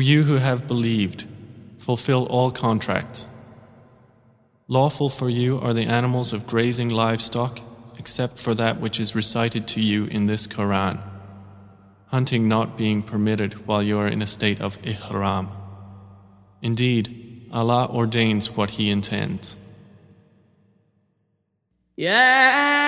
You who have believed, fulfill all contracts. Lawful for you are the animals of grazing livestock, except for that which is recited to you in this Quran. Hunting not being permitted while you are in a state of ihram. Indeed, Allah ordains what He intends. يا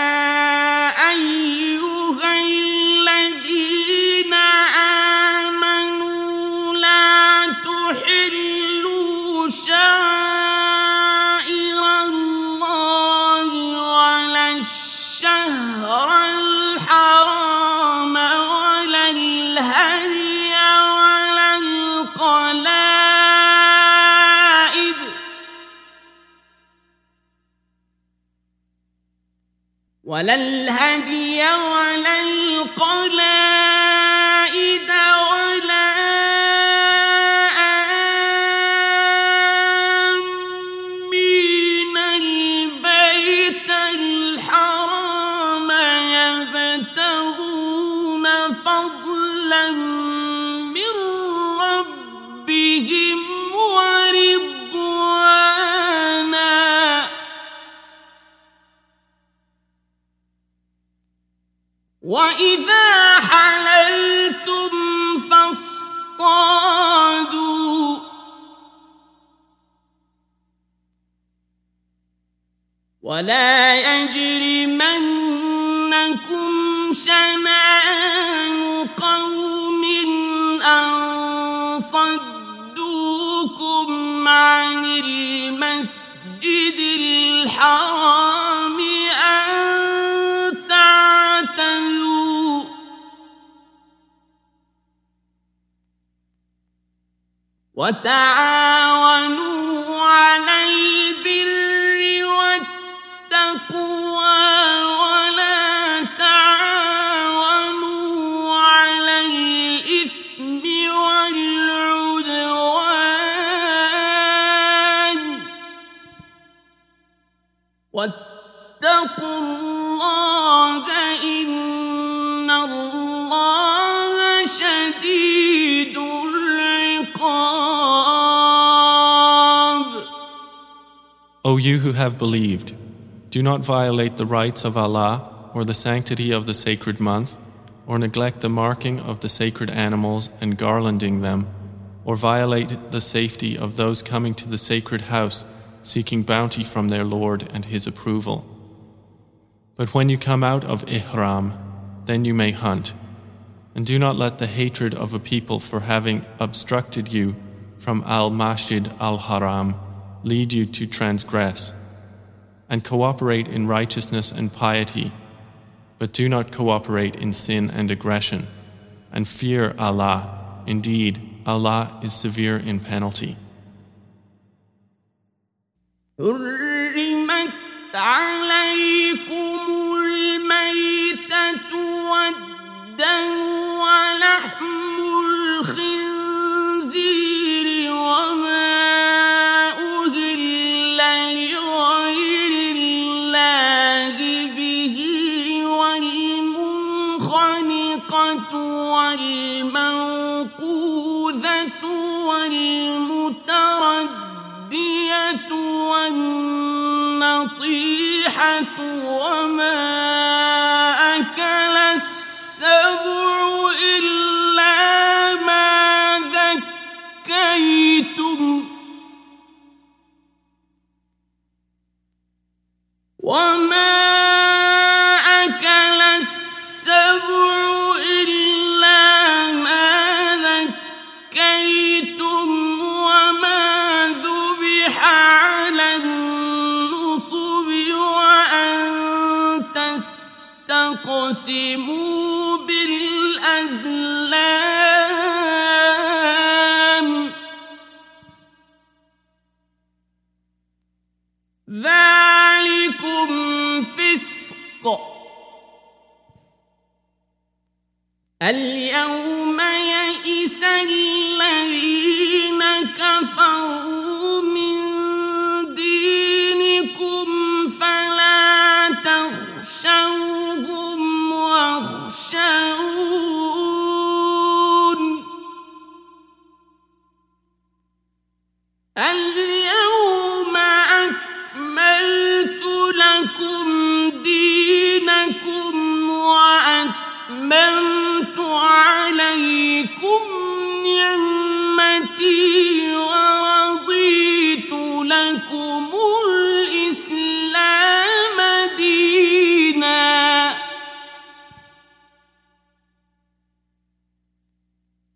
الهدي ولا يجرمنكم شنآن قوم أن صدوكم عن المسجد الحرام أن تعتدوا. وتعاونوا على البر you who have believed, do not violate the rights of Allah or the sanctity of the sacred month, or neglect the marking of the sacred animals and garlanding them, or violate the safety of those coming to the sacred house seeking bounty from their Lord and His approval. But when you come out of Ihram, then you may hunt. And do not let the hatred of a people for having obstructed you from Al Masjid Al Haram lead you to transgress. And cooperate in righteousness and piety, but do not cooperate in sin and aggression. And fear Allah. Indeed, Allah is severe in penalty. حرمت عليكم الميتة والمنخنقة والموقوذة والمتردية والنطيحة وما أكل السبع إلا ما ذكيتم. وما اليوم يئس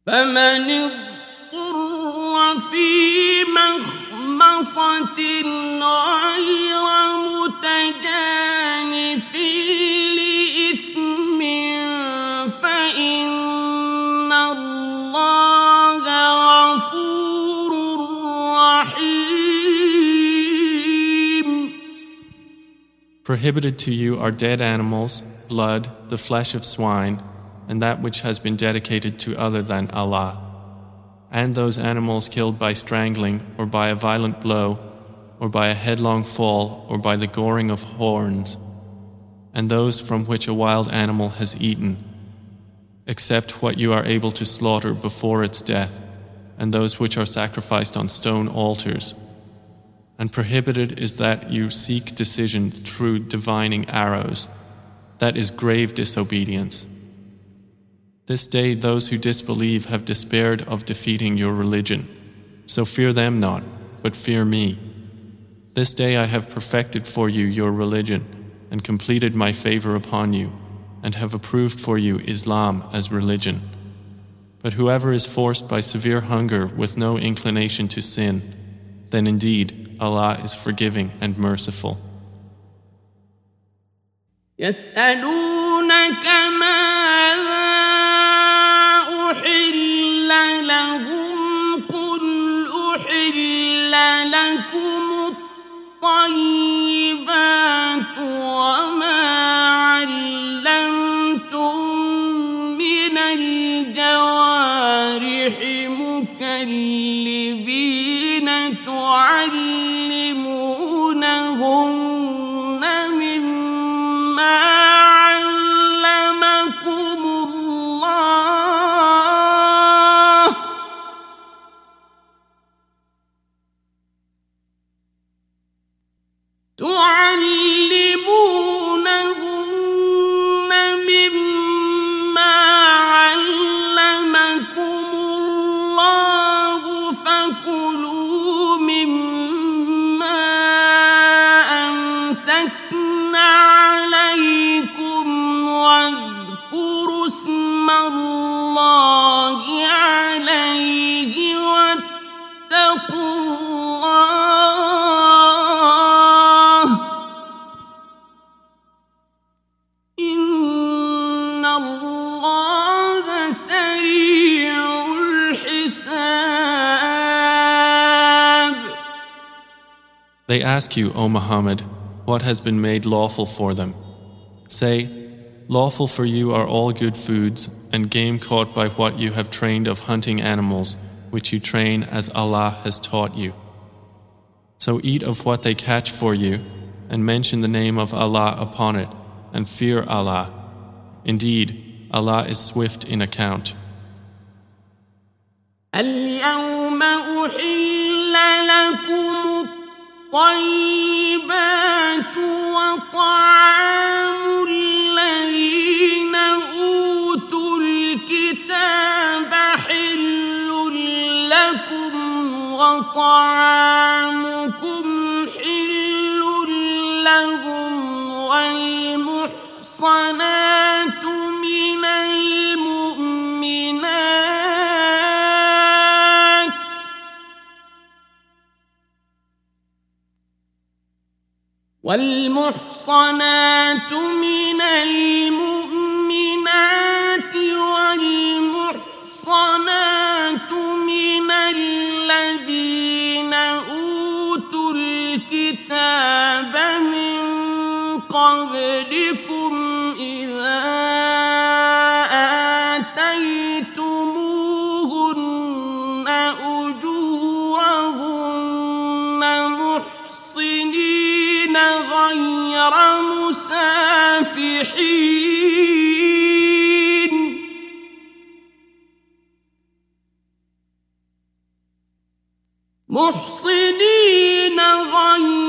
فمن اضطر في مخمصة غير متجانف لإثم فإن الله غفور رحيم Prohibited to you are dead animals, blood, the flesh of swine, and that which has been dedicated to other than Allah, and those animals killed by strangling, or by a violent blow, or by a headlong fall, or by the goring of horns, and those from which a wild animal has eaten, except what you are able to slaughter before its death, and those which are sacrificed on stone altars. And prohibited is that you seek decision through divining arrows. That is grave disobedience. This day, those who disbelieve have despaired of defeating your religion. So fear them not, but fear me. This day I have perfected for you your religion, and completed my favor upon you, and have approved for you Islam as religion. But whoever is forced by severe hunger with no inclination to sin, then indeed Allah is forgiving and merciful. يسألونك ماذا They ask you, O Muhammad, what has been made lawful for them. Say, Lawful for you are all good foods and game caught by what you have trained of hunting animals, which you train as Allah has taught you. So eat of what they catch for you, and mention the name of Allah upon it, and fear Allah. Indeed, Allah is swift in account. اليوم أحل لكم الطيبات وطعام الذين أوتوا الكتاب حل لكم وطعامكم حل لهم والمحصنات والمحصنات من المؤمنات محصنين غير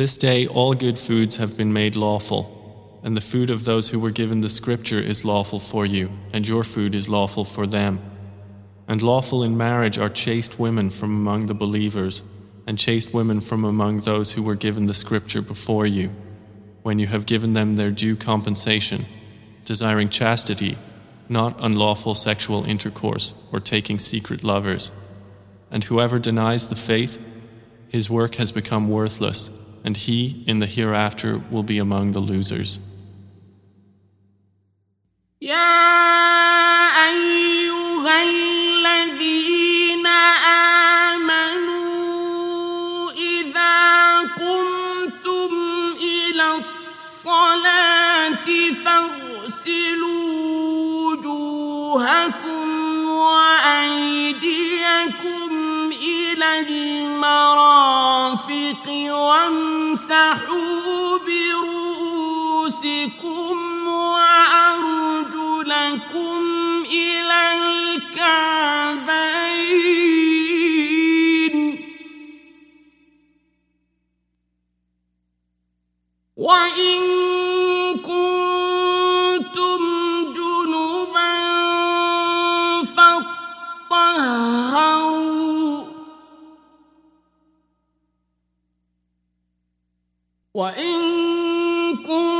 This day all good foods have been made lawful, and the food of those who were given the scripture is lawful for you, and your food is lawful for them. And lawful in marriage are chaste women from among the believers, and chaste women from among those who were given the scripture before you, when you have given them their due compensation, desiring chastity, not unlawful sexual intercourse or taking secret lovers. And whoever denies the faith, his work has become worthless, and he in the hereafter will be among the losers. يا أيها إلى المرافق وامسحوا برؤوسكم وأرجلكم إلى الكعبين وإن وإن كنت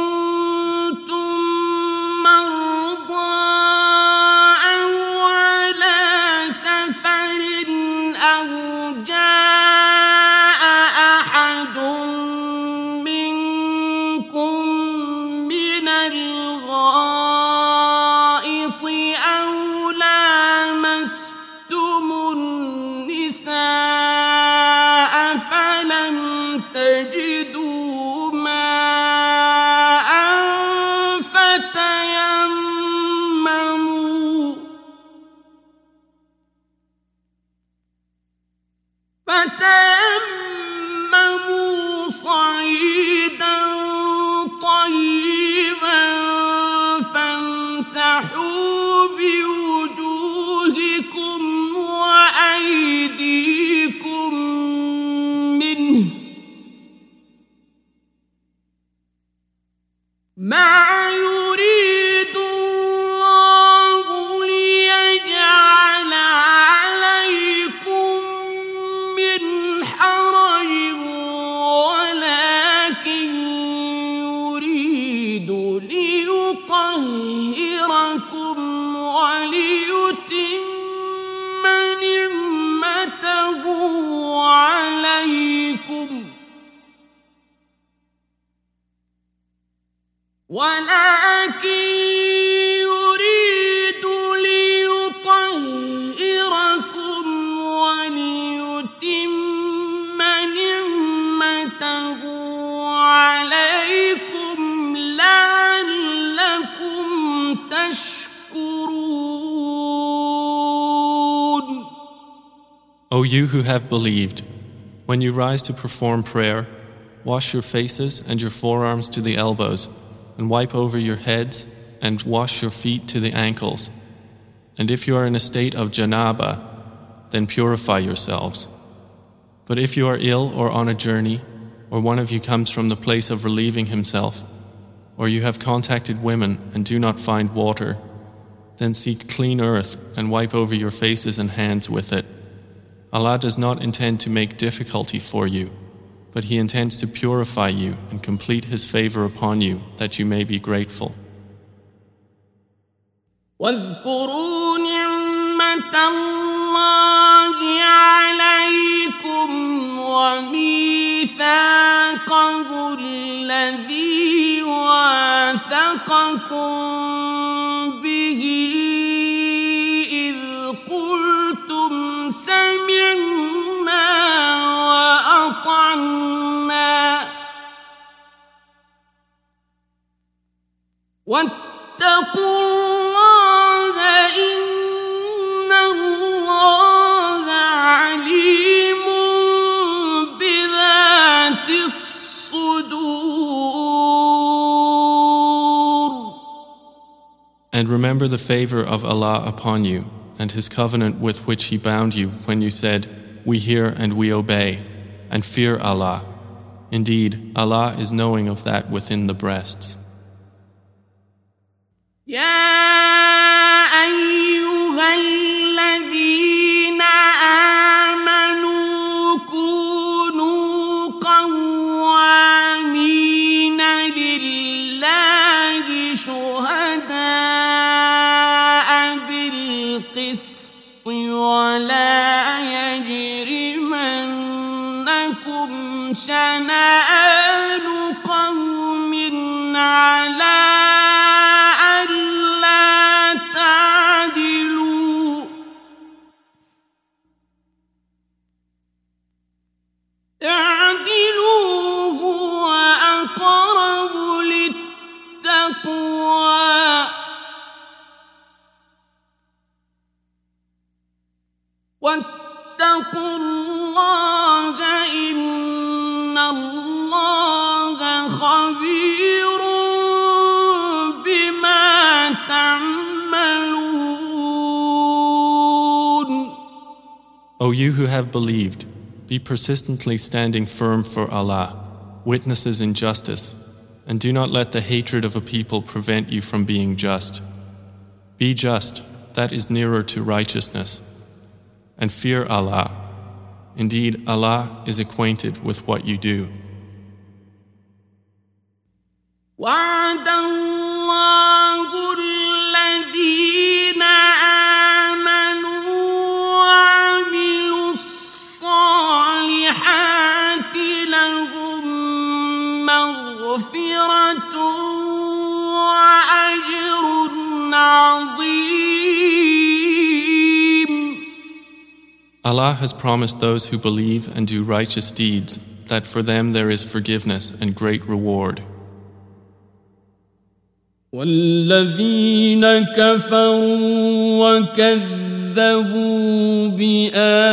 who have believed, when you rise to perform prayer, wash your faces and your forearms to the elbows, and wipe over your heads, and wash your feet to the ankles. And if you are in a state of janaba, then purify yourselves. But if you are ill or on a journey, or one of you comes from the place of relieving himself, or you have contacted women and do not find water, then seek clean earth and wipe over your faces and hands with it. Allah does not intend to make difficulty for you, but He intends to purify you and complete His favor upon you that you may be grateful. واذكروا نعمة الله عليكم وميثاقه الذي واثقكم واتقوا الله إن الله عليم بذات الصدور And remember the favor of Allah upon you and His covenant with which He bound you when you said, We hear and we obey, and fear Allah. Indeed, Allah is knowing of that within the breasts. يا أيها O you who have believed, be persistently standing firm for Allah, witnesses in justice, and do not let the hatred of a people prevent you from being just. Be just, that is nearer to righteousness. And fear Allah. Indeed, Allah is acquainted with what you do. وعد الله Allah has promised those who believe and do righteous deeds that for them there is forgiveness and great reward. والذين كفروا وكذبوا بآياتنا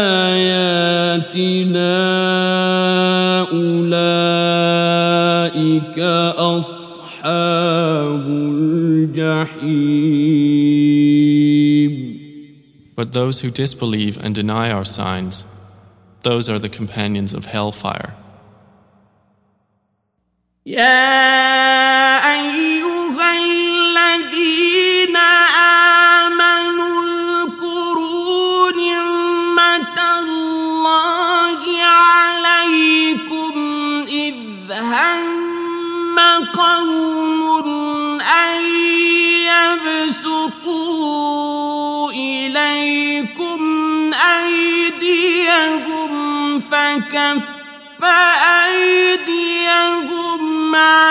أولئك أصحاب الجحيم But those who disbelieve and deny our signs, those are the companions of hellfire. يا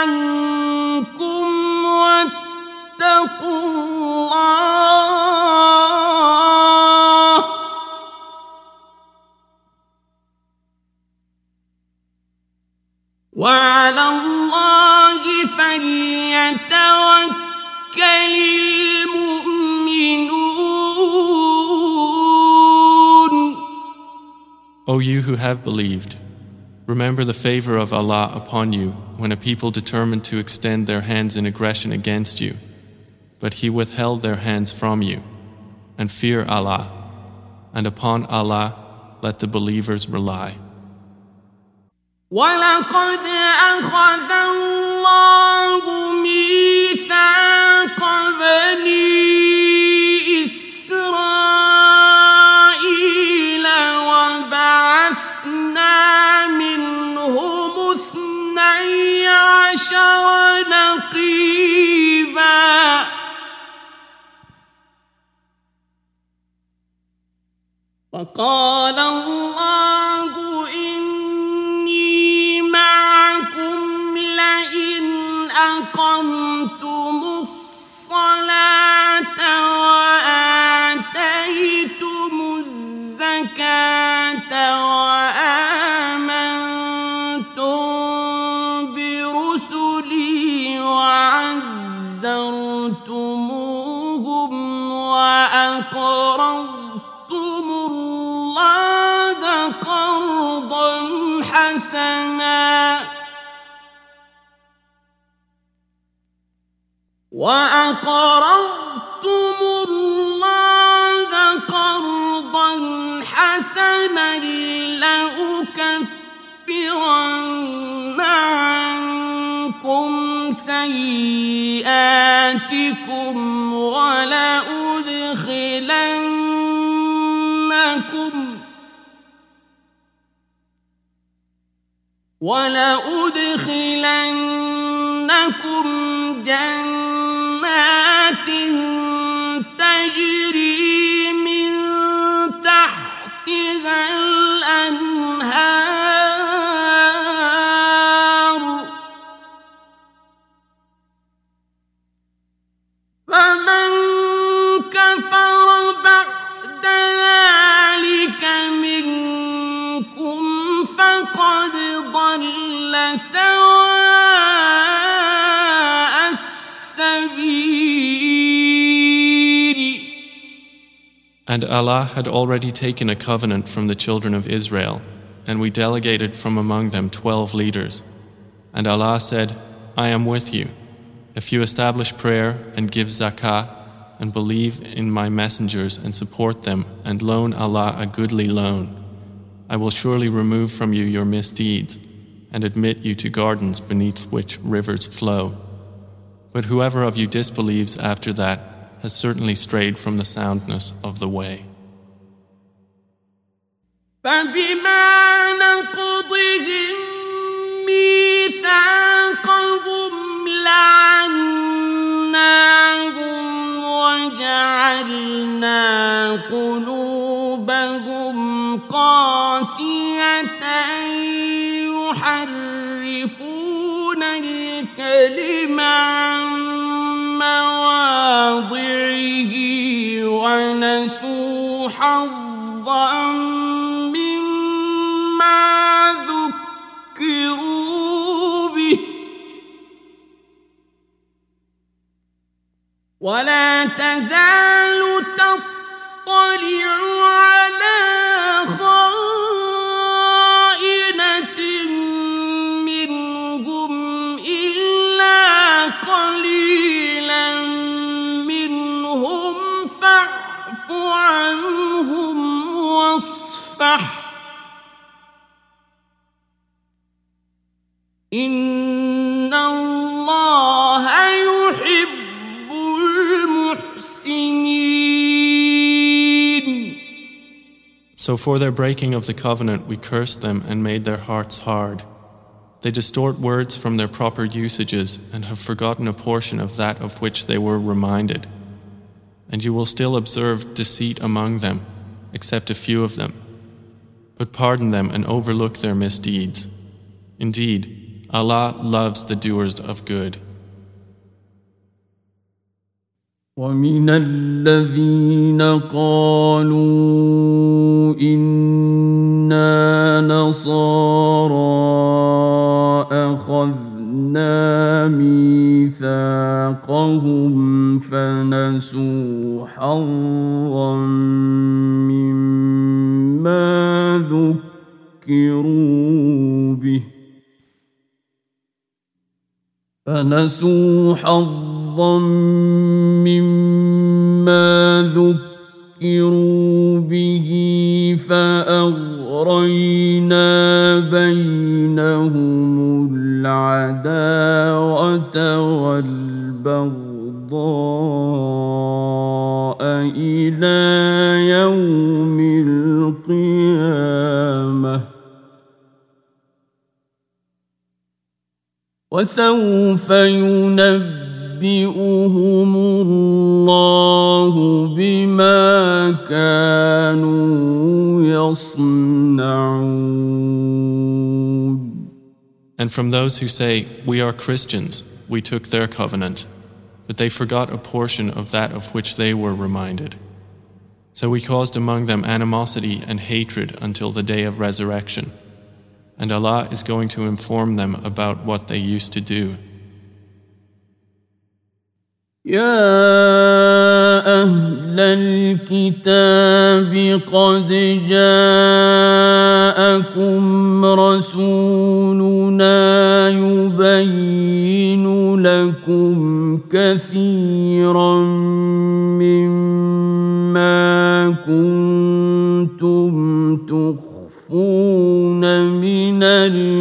عنكم واتقوا الله. وعلى الله فليتوكل المؤمنون. O you who have believed, remember the favor of Allah upon you when a people determined to extend their hands in aggression against you, but He withheld their hands from you, and fear Allah, and upon Allah let the believers rely. ولقد أخذ الله ميثاق بني عشر نقيبا وقال الله إني معكم لئن أقمتم وأقرضتم الله قرضا حسنا لأكفرن عنكم سيئاتكم ولأدخلنكم ولأدخلنكم جنات And Allah had already taken a covenant from the children of Israel, and we delegated from among them twelve leaders. And Allah said, I am with you. If you establish prayer and give zakah, and believe in my messengers and support them, and loan Allah a goodly loan, I will surely remove from you your misdeeds, and admit you to gardens beneath which rivers flow. But whoever of you disbelieves after that has certainly strayed from the soundness of the way. فبما نقضهم ميثاقهم لعناهم وجعلنا قلوبهم قاسية ونسوا حظا مما ذكروا به. ولا تزال تطلع على خائنة عنهم واصفح إن الله يحب المحسنين So for their breaking of the covenant, we cursed them and made their hearts hard. They distort words from their proper usages and have forgotten a portion of that of which they were reminded. And you will still observe deceit among them, except a few of them. But pardon them and overlook their misdeeds. Indeed, Allah loves the doers of good. ومن الذين قالوا إنا نصارى أخذنا ميثاقهم فنسوا ذكروا به فنسوا حظا مما ذكروا به فأغرينا بينهم العداوة والبغضاء إلى يوم وسوف ينبئهم الله بما كانوا يصنعون And from those who say, We are Christians, we took their covenant, but they forgot a portion of that of which they were reminded. So we caused among them animosity and hatred until the day of resurrection. And Allah is going to inform them about what they used to do. يا أهل الكتاب قد جاءكم رسولنا يبين لكم كثيرا مما كنتم تخفون من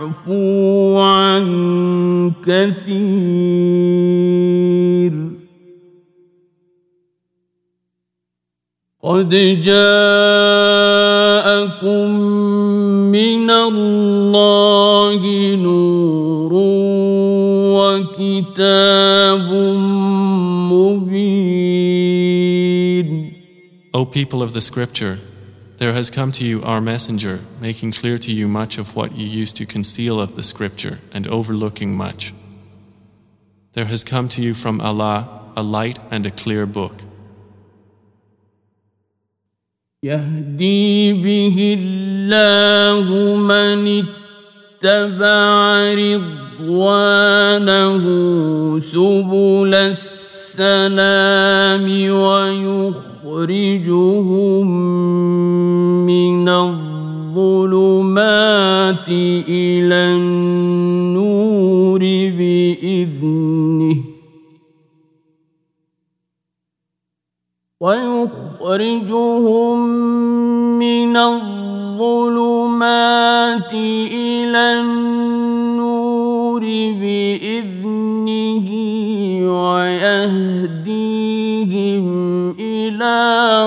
ويعفو عن كثير. قد جاءكم من الله نور وكتاب مبين. O people of the scripture, there has come to you our messenger, making clear to you much of what you used to conceal of the scripture and overlooking much. There has come to you from Allah a light and a clear book. يهدي به الله من اتبع رضوانه سبل السلام ويخرجهم من الظلمات إلى النور بإذنه. ويخرجهم من الظلمات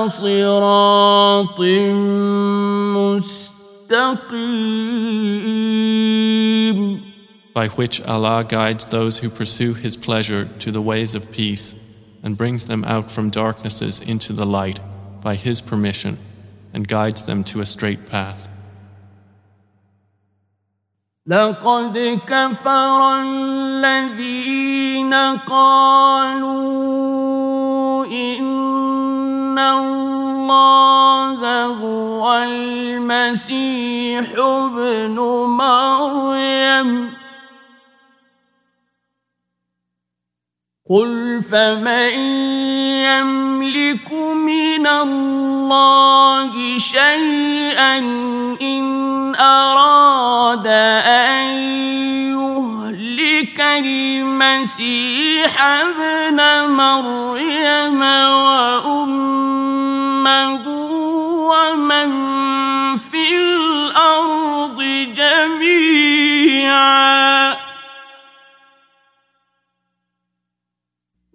صراط مستقيم by which Allah guides those who pursue His pleasure to the ways of peace and brings them out from darknesses into the light by His permission and guides them to a straight path. لقد كفر الذين قالوا إن الله هو المسيح ابن مريم. قل فمن يملك من الله شيئا إن أراد أن يهلك المسيح ابن مريم وأمه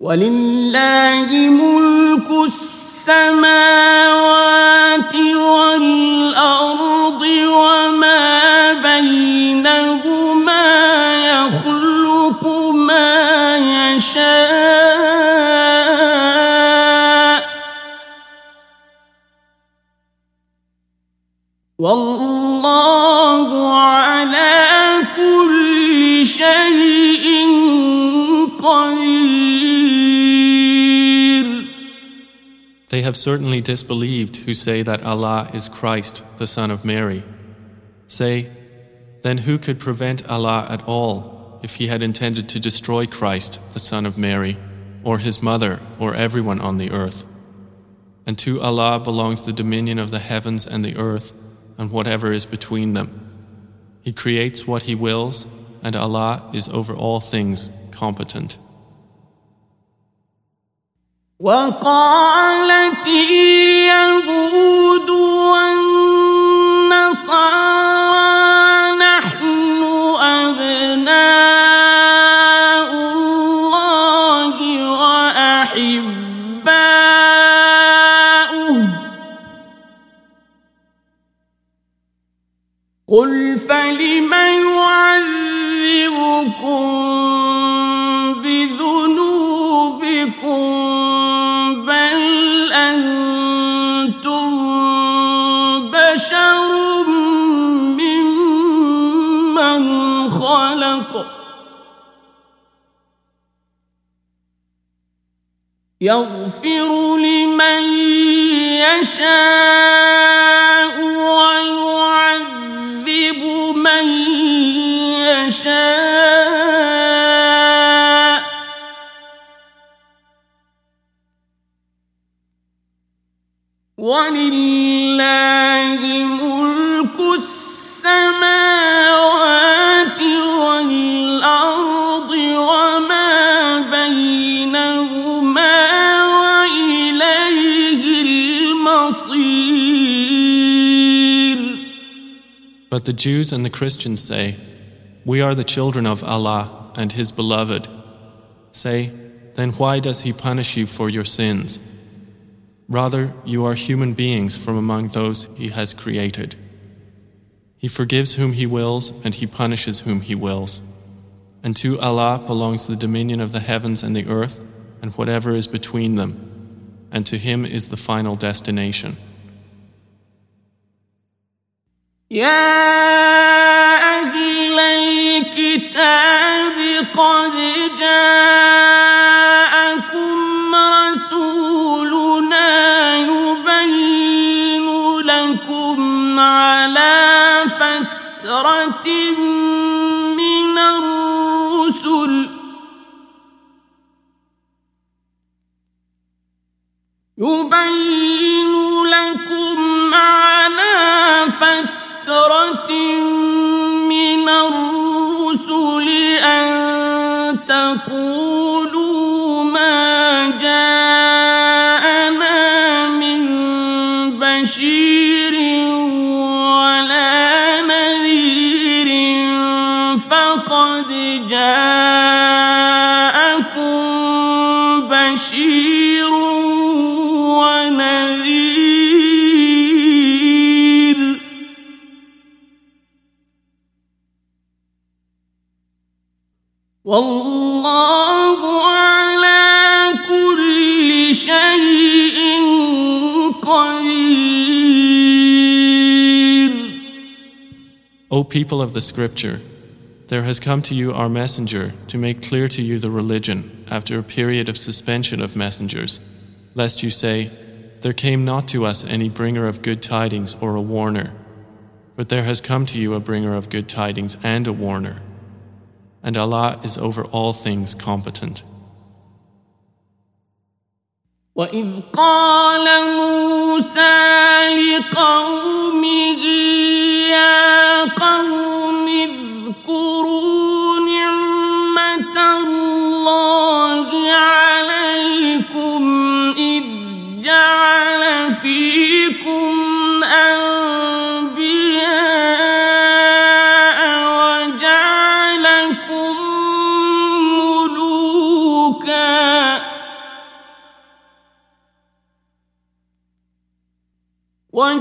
ولله ملك السماوات والأرض وما بينهما يخلق ما يشاء. والله They have certainly disbelieved who say that Allah is Christ, the Son of Mary. Say, then who could prevent Allah at all if He had intended to destroy Christ, the Son of Mary, or His mother, or everyone on the earth? And to Allah belongs the dominion of the heavens and the earth, and whatever is between them. He creates what He wills, and Allah is over all things competent. وقالت اليهود والنصارى يغفر لمن يشاء. But the Jews and the Christians say, We are the children of Allah and His beloved. Say, then why does He punish you for your sins? Rather, you are human beings from among those He has created. He forgives whom He wills and He punishes whom He wills. And to Allah belongs the dominion of the heavens and the earth and whatever is between them, and to Him is the final destination. يا أهل الكتاب قد جاءكم رسولنا يبين لكم على فترة من الرسل. يبين من والله على كل شيء قدير O people of the scripture, there has come to you our messenger to make clear to you the religion after a period of suspension of messengers, lest you say, There came not to us any bringer of good tidings or a warner. But there has come to you a bringer of good tidings and a warner. And Allah is over all things competent. وإذ قال موسى لقومه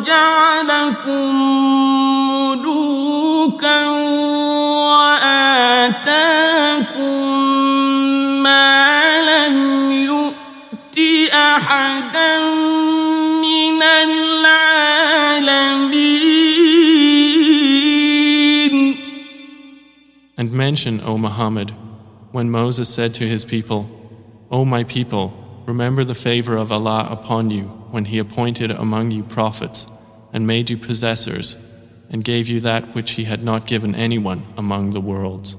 وجعلكم ملوكا وآتاكم ما لم يؤت أحدا من العالمين mention, O Muhammad, when Moses said to his people, O my people, remember the favor of Allah upon you when He appointed among you prophets and made you possessors and gave you that which He had not given anyone among the worlds.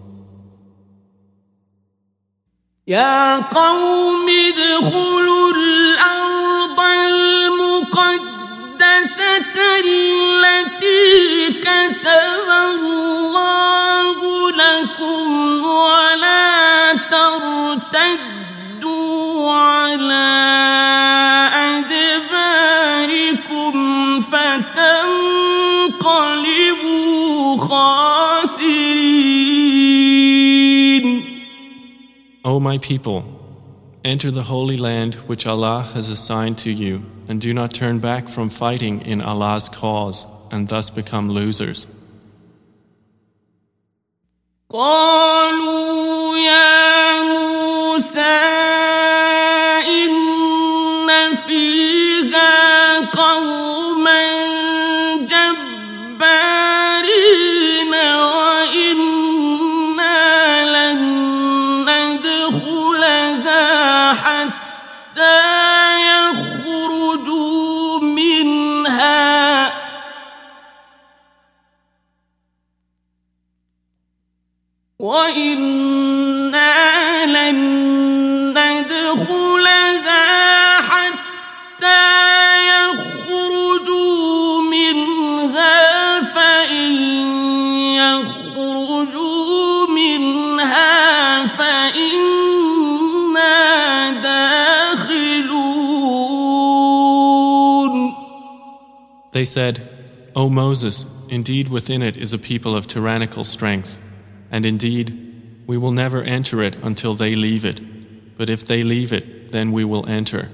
يا قوم ادخلوا الأرض المقدسة التي كتب الله لكم ولا ترتدوا على O my people, enter the holy land which Allah has assigned to you, and do not turn back from fighting in Allah's cause and thus become losers. قالوا يا They said, O Moses, indeed within it is a people of tyrannical strength, and indeed we will never enter it until they leave it. But if they leave it, then we will enter.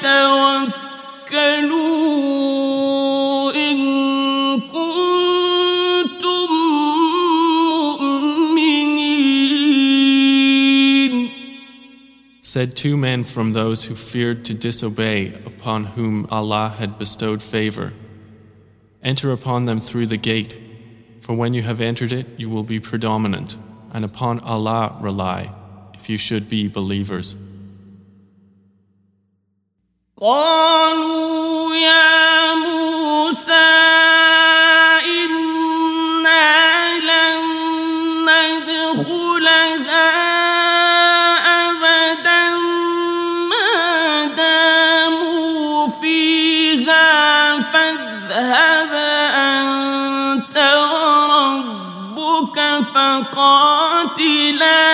الله فتوكلوا إن كنتم مؤمنين Said two men from those who feared to disobey upon whom Allah had bestowed favor. Enter upon them through the gate, for when you have entered it, you will be predominant, and upon Allah rely, if you should be believers. قالوا يا موسى إنا لن ندخلها أبدا ما داموا فيها أنت وربك فقاتلا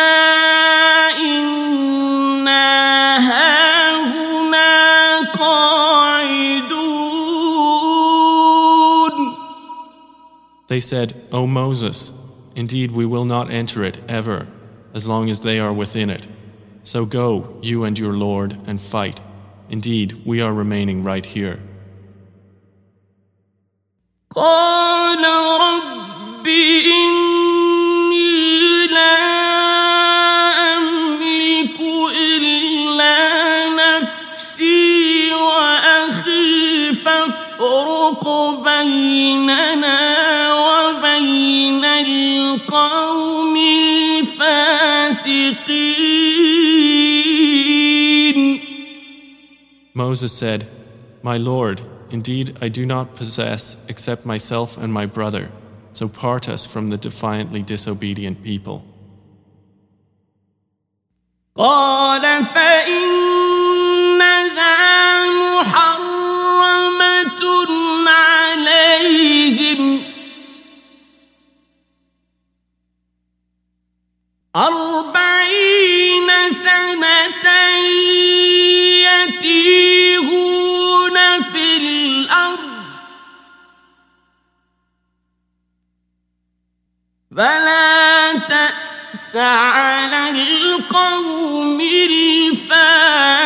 They said, O Moses, indeed we will not enter it ever, as long as they are within it. So go, you and your Lord, and fight. Indeed, we are remaining right here. قال Moses said, My Lord, indeed I do not possess except myself and my brother, so part us from the defiantly disobedient people. أربعين سنة يتيهون في الأرض. فلا تأس على القوم الفاسقين.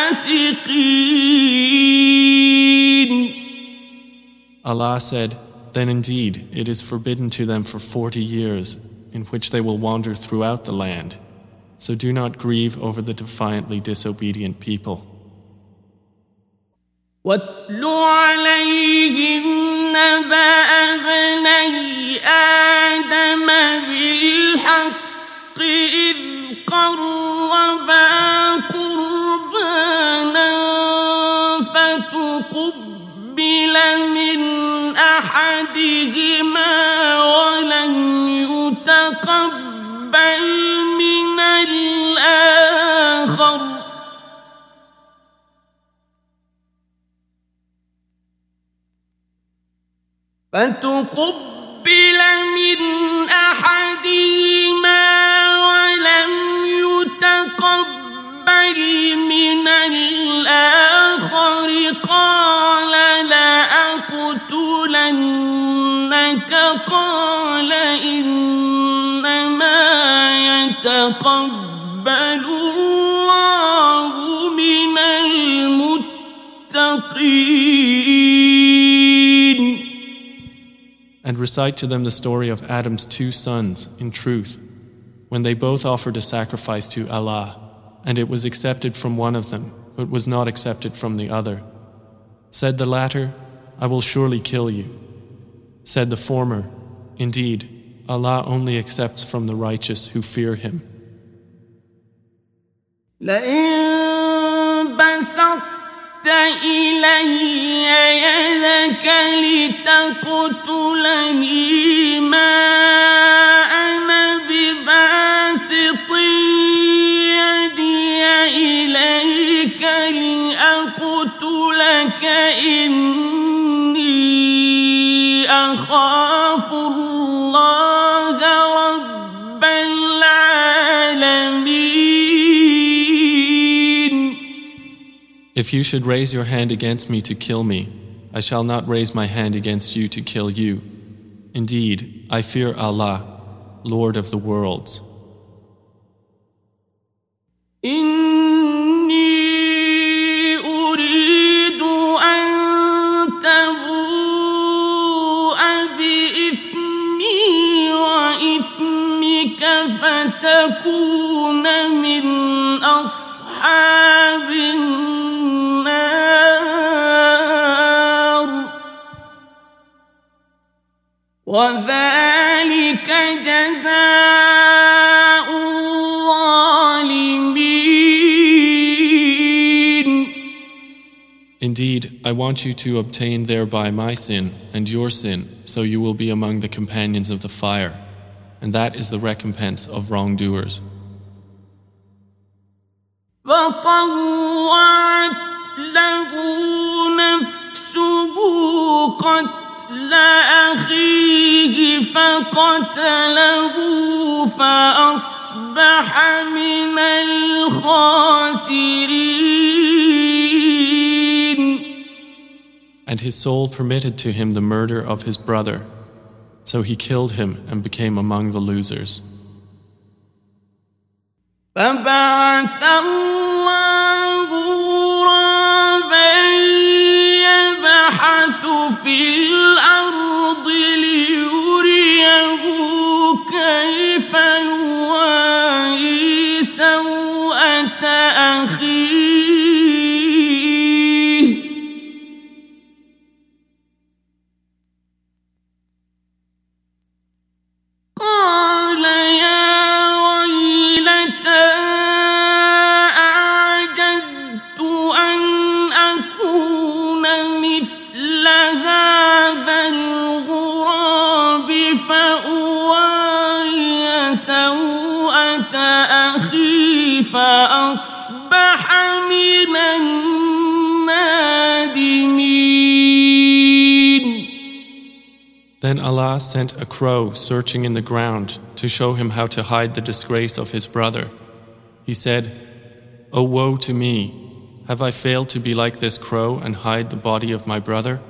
Allah said, Then indeed it is forbidden to them for forty years in which they will wander throughout the land. So do not grieve over the defiantly disobedient people. واتل عليهم نبأ ابني آدم بالحق إذ قربا قربانا فتقبل من أحدهما ولن يتقبل من الآخر فتقبل من أحدهما ولم يتقبل من الآخر قال لأقتلنك قال إنما يتقبل الله من المتقين And recite to them the story of Adam's two sons, in truth, when they both offered a sacrifice to Allah, and it was accepted from one of them, but was not accepted from the other. Said the latter, I will surely kill you. Said the former, Indeed, Allah only accepts from the righteous who fear Him. لئن بسطت إلي يدك لتقتلني ما أنا بباسط يدي إليك لأقتلك إني أخاف الله رب العالمين If you should raise your hand against me to kill me, I shall not raise my hand against you to kill you. Indeed, I fear Allah, Lord of the worlds. إني وإثمك فتكون من أصحاب النار وذلك جزاء الظالمين Indeed, I want you to obtain thereby my sin and your sin, so you will be among the companions of the fire, and that is the recompense of wrongdoers. فطوعت له نفسه قتل أخيه فقتله فأصبح من الخاسرين And his soul permitted to him the murder of his brother, so he killed him and became among the losers. Allah sent a crow searching in the ground to show him how to hide the disgrace of his brother. He said, O woe to me! Have I failed to be like this crow and hide the body of my brother?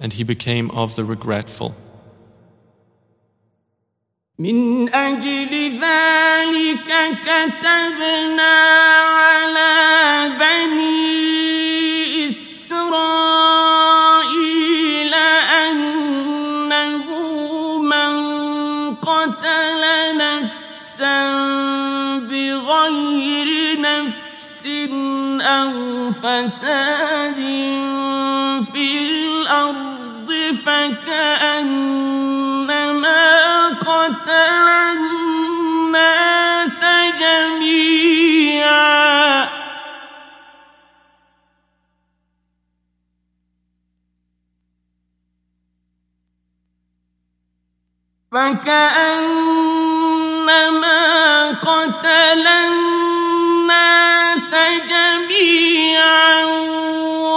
And he became of the regretful. من أجل ذلك كتبنا على بني أو فساد في الأرض فكأنما قتل الناس جميعا فكأنما قتل الناس جميعا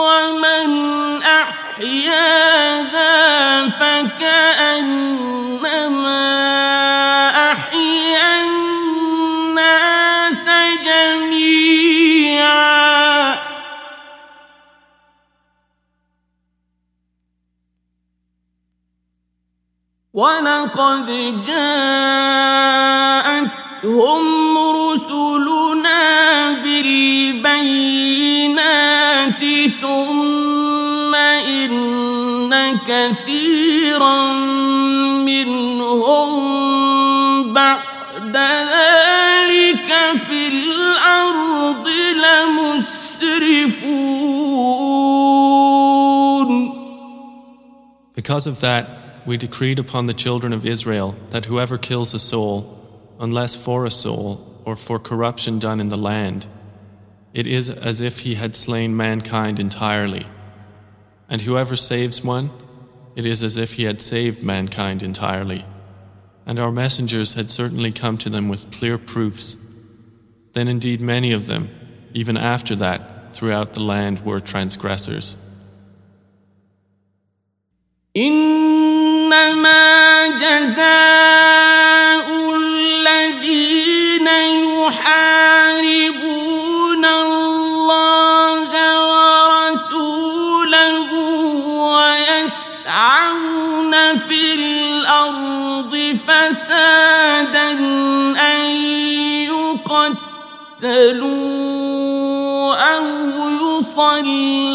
ومن أحياها فكأنما أحيا الناس جميعا. ولقد جاءتهم رسلنا بالبينات ثم إن كثيرا منهم بعد ذلك في الأرض لمسرفون Because of that, we decreed upon the children of Israel that whoever kills a soul, unless for a soul or for corruption done in the land, it is as if he had slain mankind entirely. And whoever saves one, it is as if he had saved mankind entirely. And our messengers had certainly come to them with clear proofs. Then indeed many of them, even after that, throughout the land were transgressors. إنما جزاء الذين يحاربون فسادا أن يقتلوا أو يصلبوا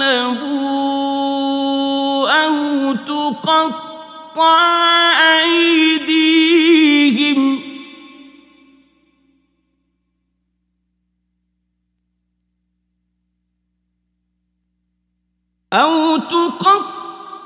أو تقطع أيديهم. أو تقطع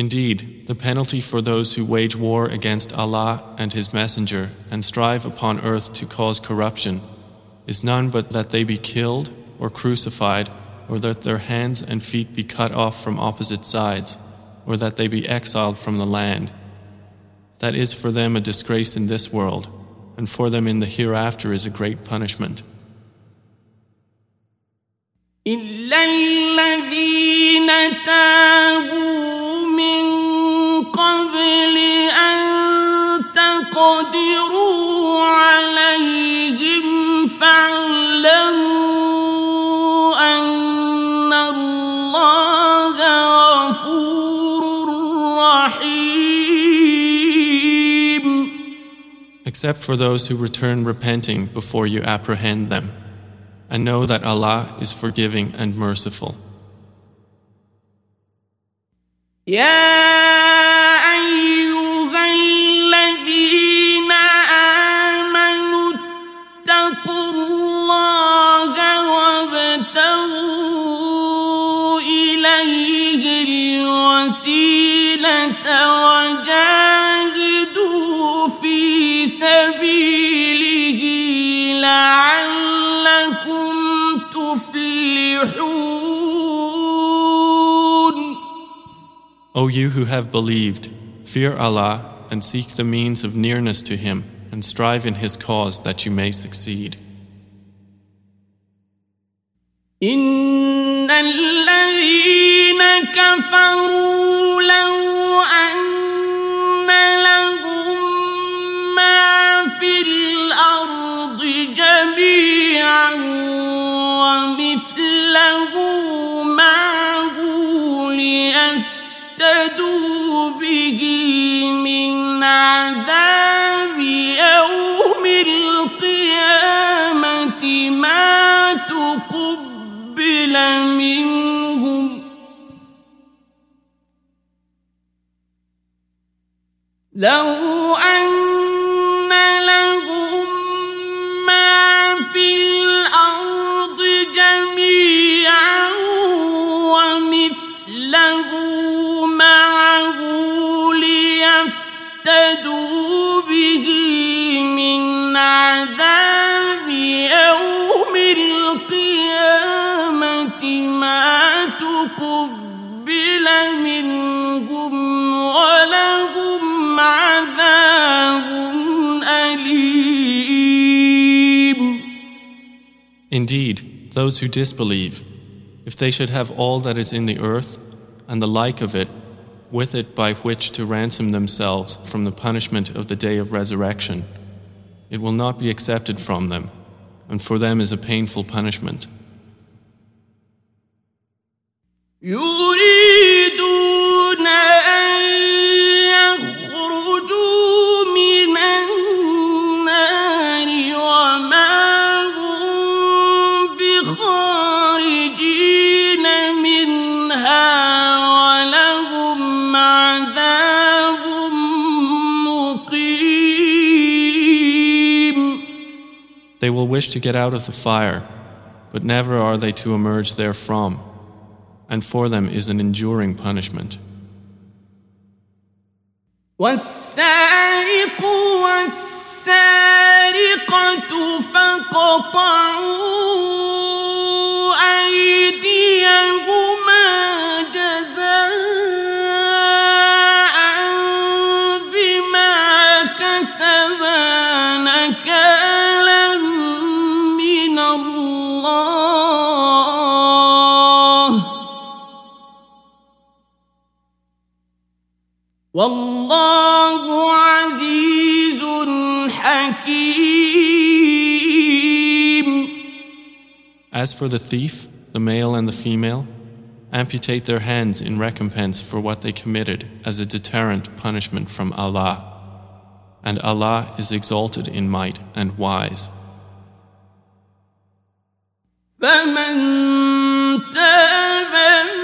Indeed, the penalty for those who wage war against Allah and His Messenger and strive upon earth to cause corruption is none but that they be killed or crucified, or that their hands and feet be cut off from opposite sides, or that they be exiled from the land. That is for them a disgrace in this world, and for them in the hereafter is a great punishment. إلا الذين تابوا من قبل أن تقدروا عليهم فاعلموا أن الله غفور رحيم Except for those who return repenting before you apprehend them, and know that Allah is forgiving and merciful. يا أيها الذين آمنوا اتقوا الله وابتغوا إليه الوسيلة وجاهدوا في سبيله لعلكم تفلحون O you who have believed, fear Allah and seek the means of nearness to Him and strive in His cause that you may succeed. إن الذين كفروا لو أن لهم ما في الأرض جميعا ومثله معه به من عذاب يوم القيامة ما تقبل منهم لو أن عذاب يوم القيامة ما تقبل منهم ولهم عذاب أليم Indeed, those who disbelieve, if they should have all that is in the earth and the like of it, with it by which to ransom themselves from the punishment of the day of resurrection, it will not be accepted from them, and for them is a painful punishment. will wish to get out of the fire, but never are they to emerge therefrom, and for them is an enduring punishment. والسارق والسارقة فقطعوا أيديهما والله عزيز حكيم As for the thief, the male and the female, amputate their hands in recompense for what they committed as a deterrent punishment from Allah. And Allah is exalted in might and wise. فمن تاب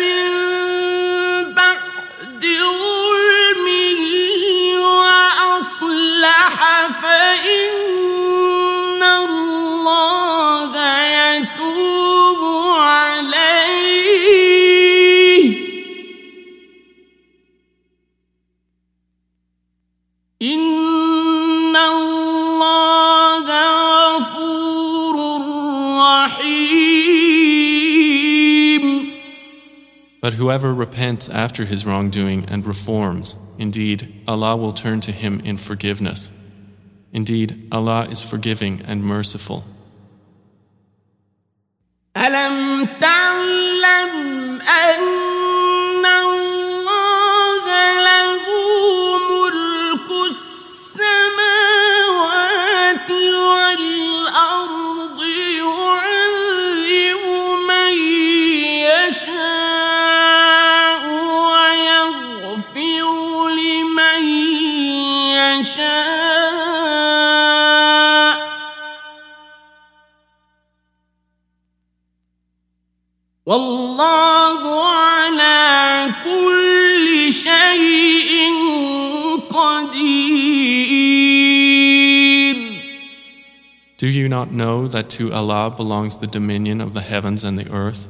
But whoever repents after his wrongdoing and reforms, indeed, Allah will turn to him in forgiveness. Indeed, Allah is forgiving and merciful. you not know that to Allah belongs the dominion of the heavens and the earth?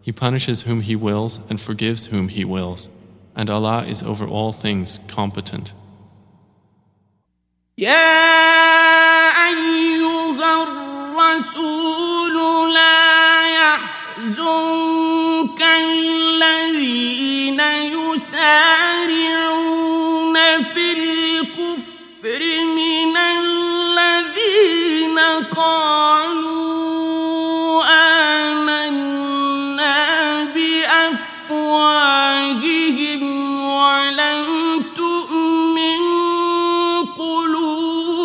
He punishes whom He wills and forgives whom He wills, and Allah is over all things competent. يا أيها الرسول لا يحزنك الذين آمنا بأفواههم ولم تؤمن قلوبهم.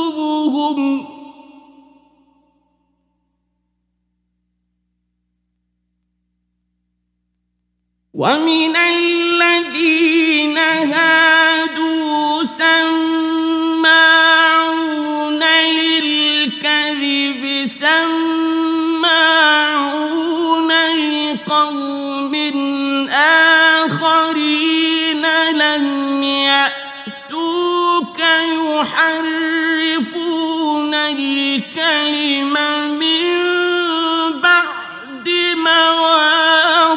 ومن الذين هادوا الآخرين لم يأتوك يحرفون الكلمة من بعد مواضعه.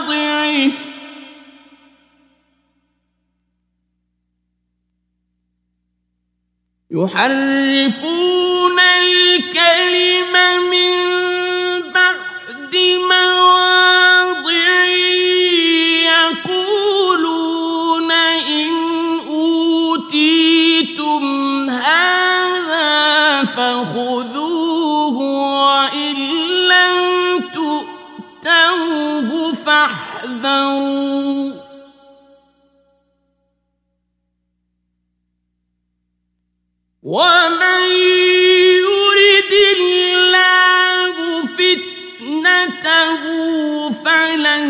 يحرفون الكلمة فاحذروا. ومن يرد الله فتنته فلن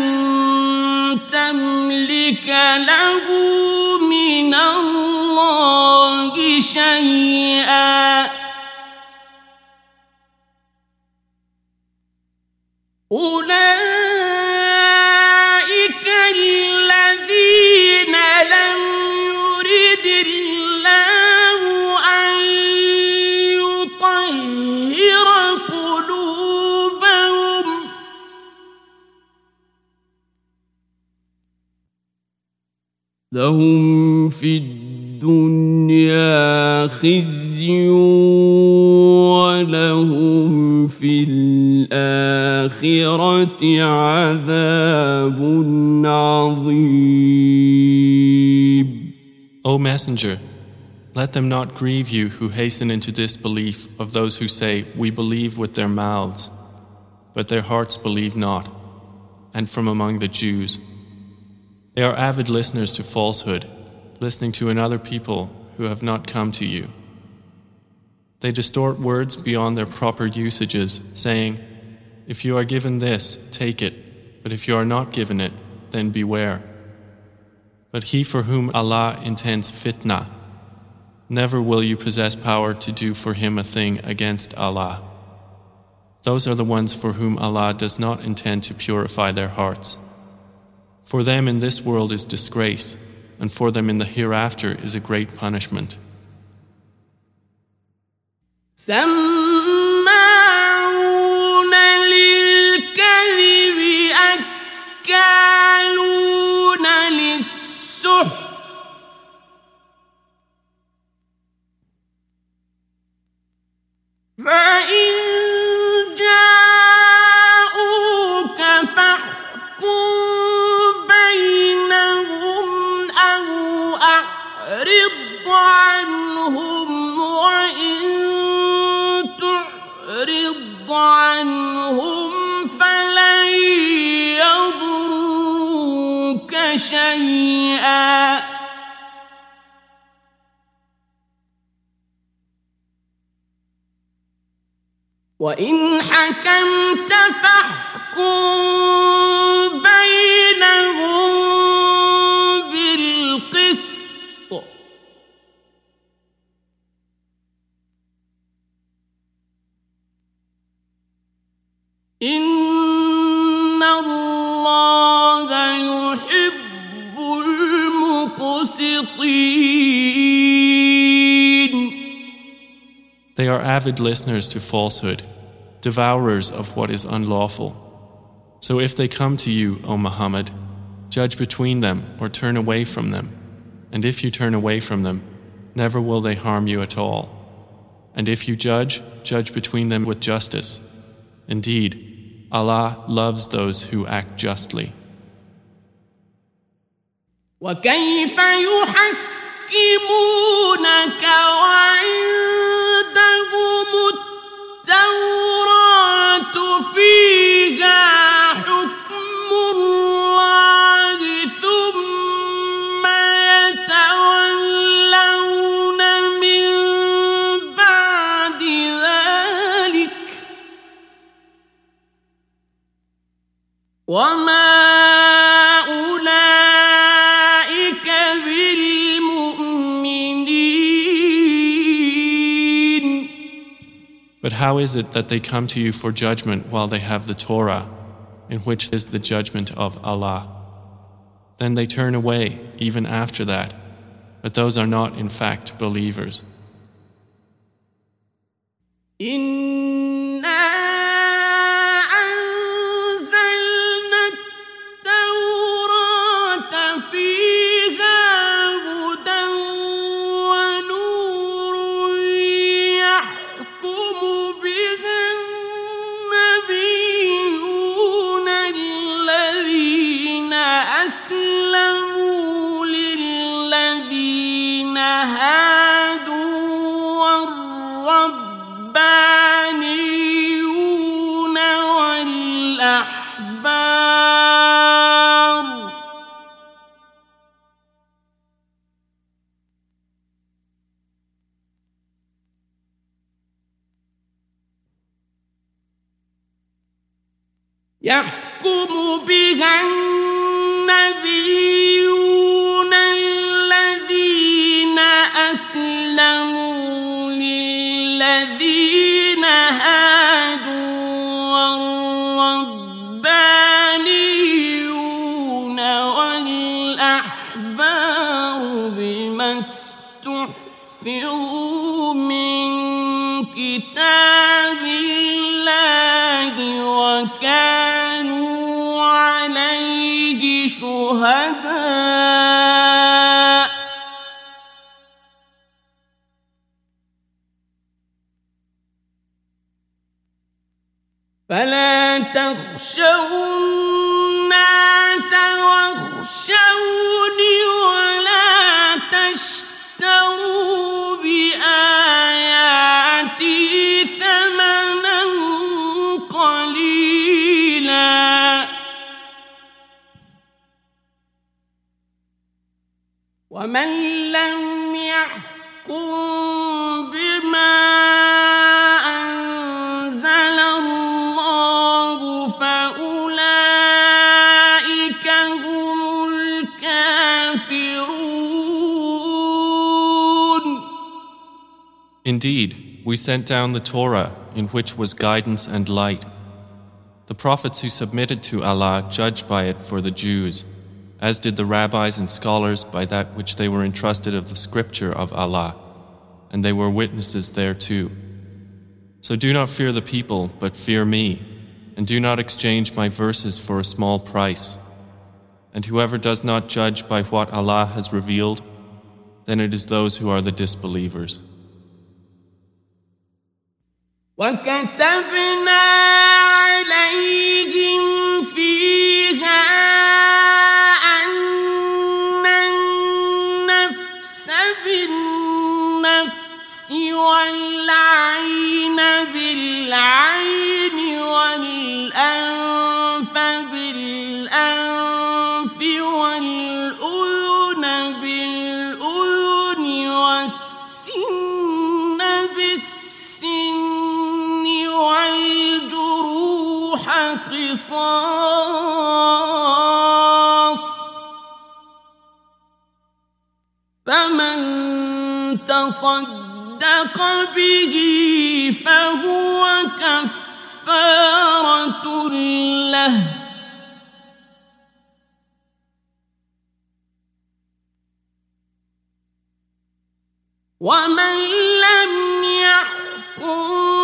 تملك له من الله شيئا. أولئك لهم في الدنيا خزي ولهم في الآخرة عذاب عظيم O Messenger, let them not grieve you who hasten into disbelief of those who say, We believe with their mouths, but their hearts believe not, and from among the Jews. They are avid listeners to falsehood, listening to another people who have not come to you. They distort words beyond their proper usages, saying, If you are given this, take it, but if you are not given it, then beware. But he for whom Allah intends fitna, never will you possess power to do for him a thing against Allah. Those are the ones for whom Allah does not intend to purify their hearts. For them in this world is disgrace, and for them in the hereafter is a great punishment. فإن شيئا. وإن حكمت فاحكم إن المقسطين They are avid listeners to falsehood, devourers of what is unlawful. So if they come to you, O Muhammad, judge between them or turn away from them. And if you turn away from them, never will they harm you at all. And if you judge, judge between them with justice. Indeed, Allah loves those who act justly. وكيف يحكمونك وعندهم التوراة فيها حكم الله ثم يتولون من بعد ذلك وما how is it that they come to you for judgment while they have the Torah, in which is the judgment of Allah? Then they turn away even after that, but those are not in fact believers. In بها النبيون الذين أسلموا شهداء. فلا تخشوا الناس واخشوني ومن لم يحكم بما أنزل الله فأولئك هم الكافرون Indeed, we sent down the Torah, in which was guidance and light. The prophets who submitted to Allah judged by it for the Jews, as did the rabbis and scholars by that which they were entrusted of the scripture of Allah, and they were witnesses thereto. So do not fear the people, but fear me, and do not exchange my verses for a small price. And whoever does not judge by what Allah has revealed, then it is those who are the disbelievers. وكتبنا عليهم قصاص فمن تصدق به فهو كفارة له. ومن لم يحكم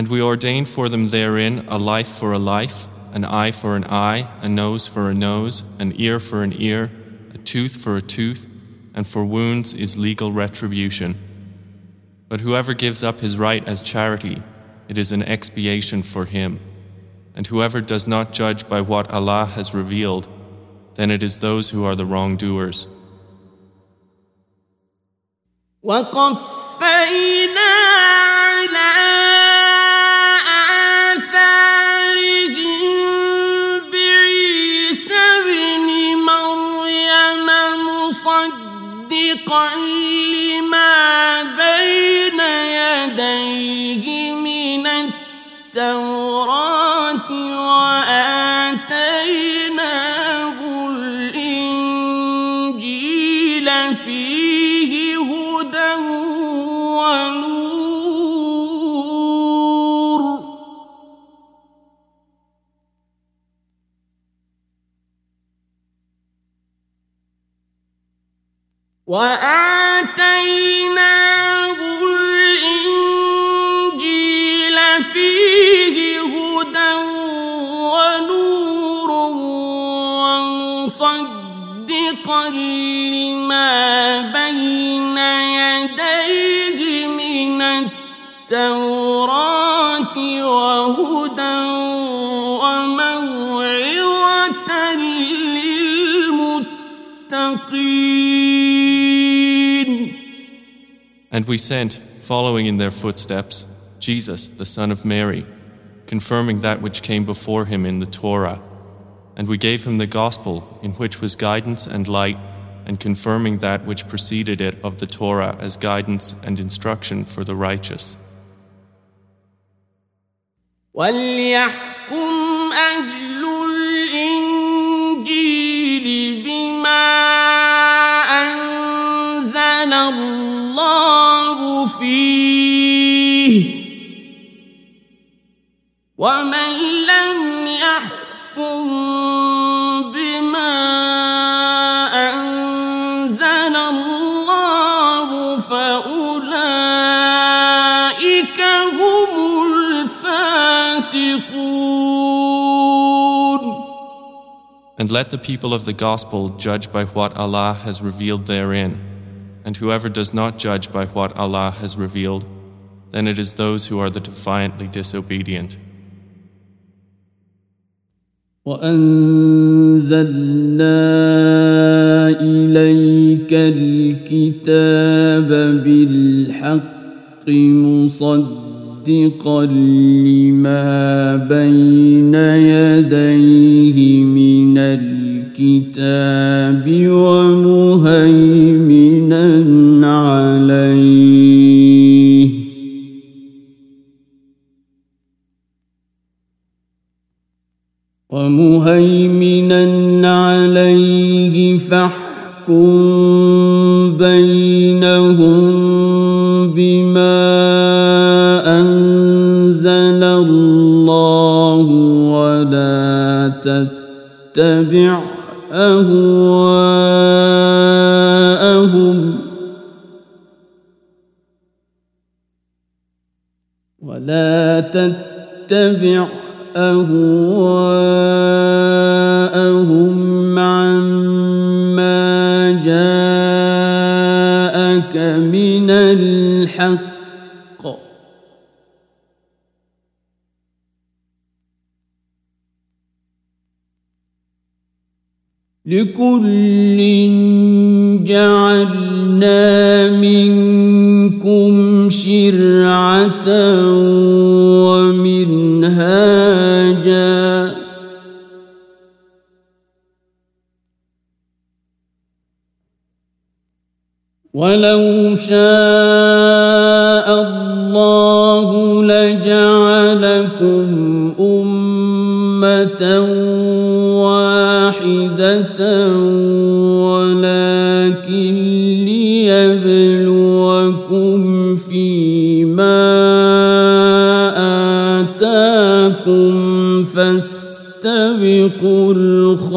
And we ordained for them therein a life for a life, an eye for an eye, a nose for a nose, an ear for an ear, a tooth for a tooth, and for wounds is legal retribution. But whoever gives up his right as charity, it is an expiation for him. And whoever does not judge by what Allah has revealed, then it is those who are the wrongdoers. وقفينا وآتيناه الإنجيل فيه هدى ونور لما بين يديه من التوراة وهدى And we sent, following in their footsteps, Jesus, the son of Mary, confirming that which came before him in the Torah. And we gave him the gospel, in which was guidance and light, and confirming that which preceded it of the Torah as guidance and instruction for the righteous. ومن لم يحكم بما أنزل الله فأولئك هم الفاسقون And let the people of the gospel judge by what Allah has revealed therein. And whoever does not judge by what Allah has revealed, then it is those who are the defiantly disobedient. وأنزلنا إليك الكتاب بالحق مصدقا لما بين فاحكم بينهم بما أنزل الله ولا تتبع أهواءهم. ولا تتبع أهواءهم. لكل جعلنا منكم شرعة ومنهاجا. ولو شاء ولكن ليبلوكم فيما آتاكم فاستبقوا الخيرات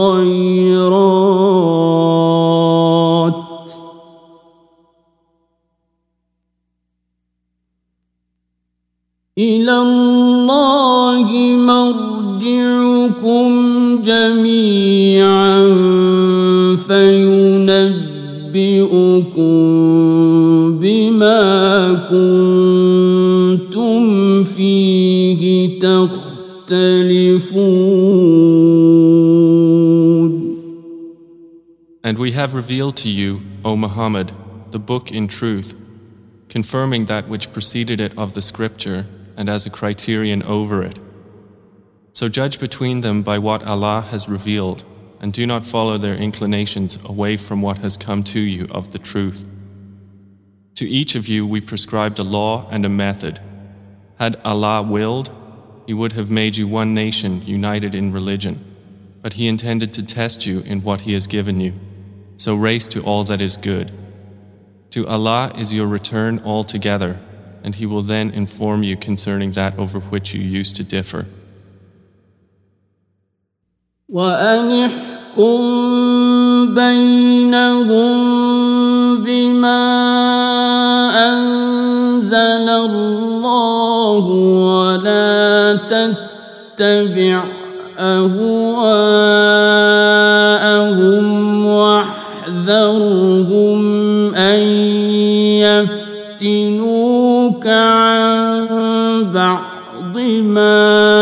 فينبئكم بما كنتم فيه تختلفون And we have revealed to you, O Muhammad, the book in truth, confirming that which preceded it of the scripture and as a criterion over it. So judge between them by what Allah has revealed, and do not follow their inclinations away from what has come to you of the truth. To each of you we prescribed a law and a method. Had Allah willed, He would have made you one nation united in religion, but He intended to test you in what He has given you. So race to all that is good. To Allah is your return altogether, and He will then inform you concerning that over which you used to differ. وأن احكم بينهم بما أنزل الله ولا تتبع أهواءهم واحذرهم أن يفتنوك عن بعض ما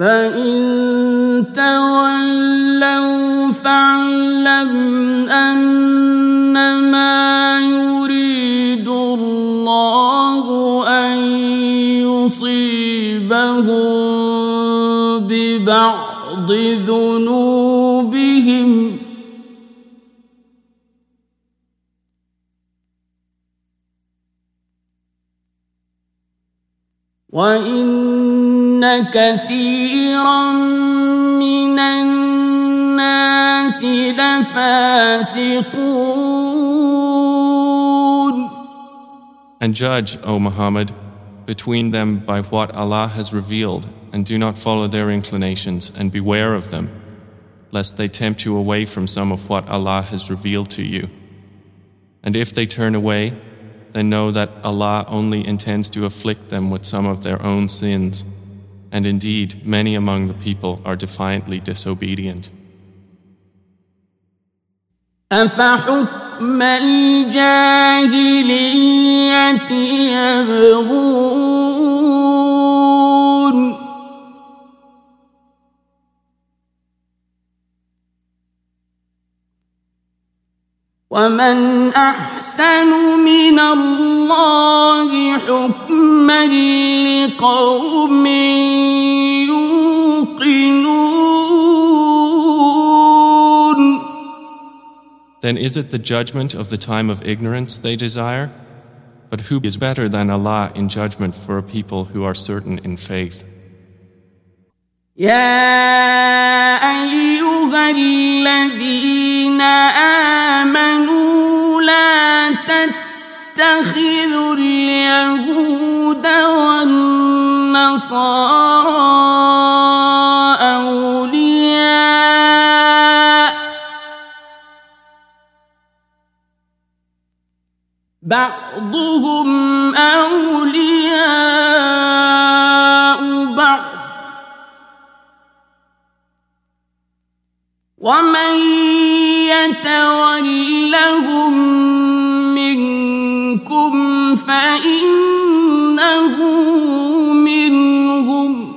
فإن تولوا فاعلم أنما يريد الله أن يصيبهم ببعض ذنوبهم وإن كثيرا من الناس لفاسقون And judge, O Muhammad, between them by what Allah has revealed, and do not follow their inclinations, and beware of them, lest they tempt you away from some of what Allah has revealed to you. And if they turn away, then know that Allah only intends to afflict them with some of their own sins. And indeed, many among the people are defiantly disobedient. أفحكم الجاهلية يبغون ومن أحسن من الله حكما لقوم يوقنون Then is it the judgment of the time of ignorance they desire? But who is better than Allah in judgment for a people who are certain in faith? يا أيها الذين آمنوا لا تتخذوا اليهود والنصارى أولياء. بعضهم أولياء. ومن يتولهم منكم فإنه منهم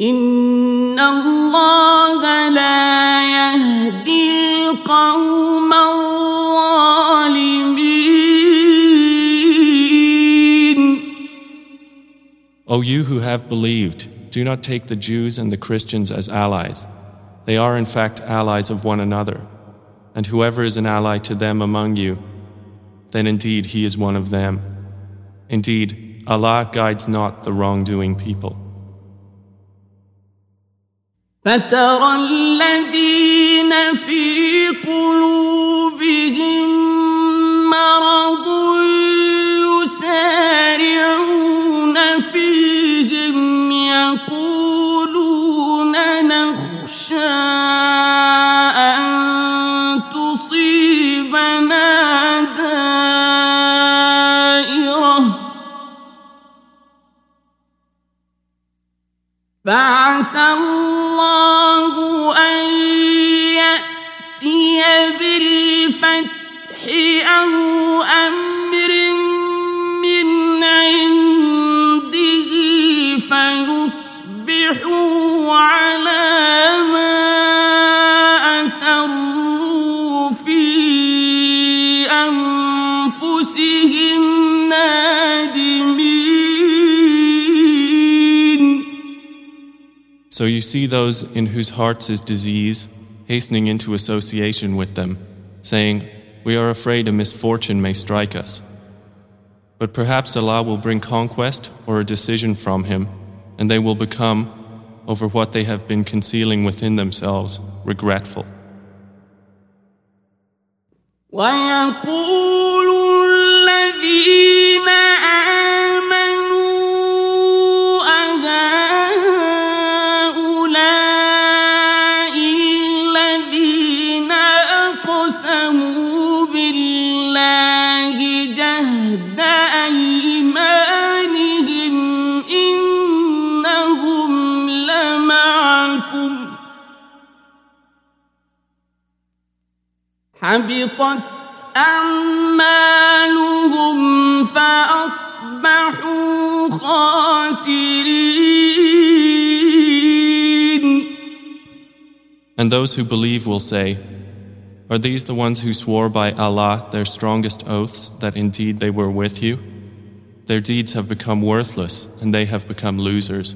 إن الله لا يهدي القوم الظالمين O you who have believed, do not take the Jews and the Christians as allies. They are in fact allies of one another. And whoever is an ally to them among you, then indeed he is one of them. Indeed, Allah guides not the wrongdoing people. فترى الذين في قلوبهم فعسى الله أن يأتي بالفتح أو So you see those in whose hearts is disease hastening into association with them, saying, We are afraid a misfortune may strike us. But perhaps Allah will bring conquest or a decision from Him, and they will become, over what they have been concealing within themselves, regretful. ويقول الذين حبطت أعمالهم فأصبحوا خاسرين And those who believe will say, Are these the ones who swore by Allah their strongest oaths that indeed they were with you? Their deeds have become worthless and they have become losers.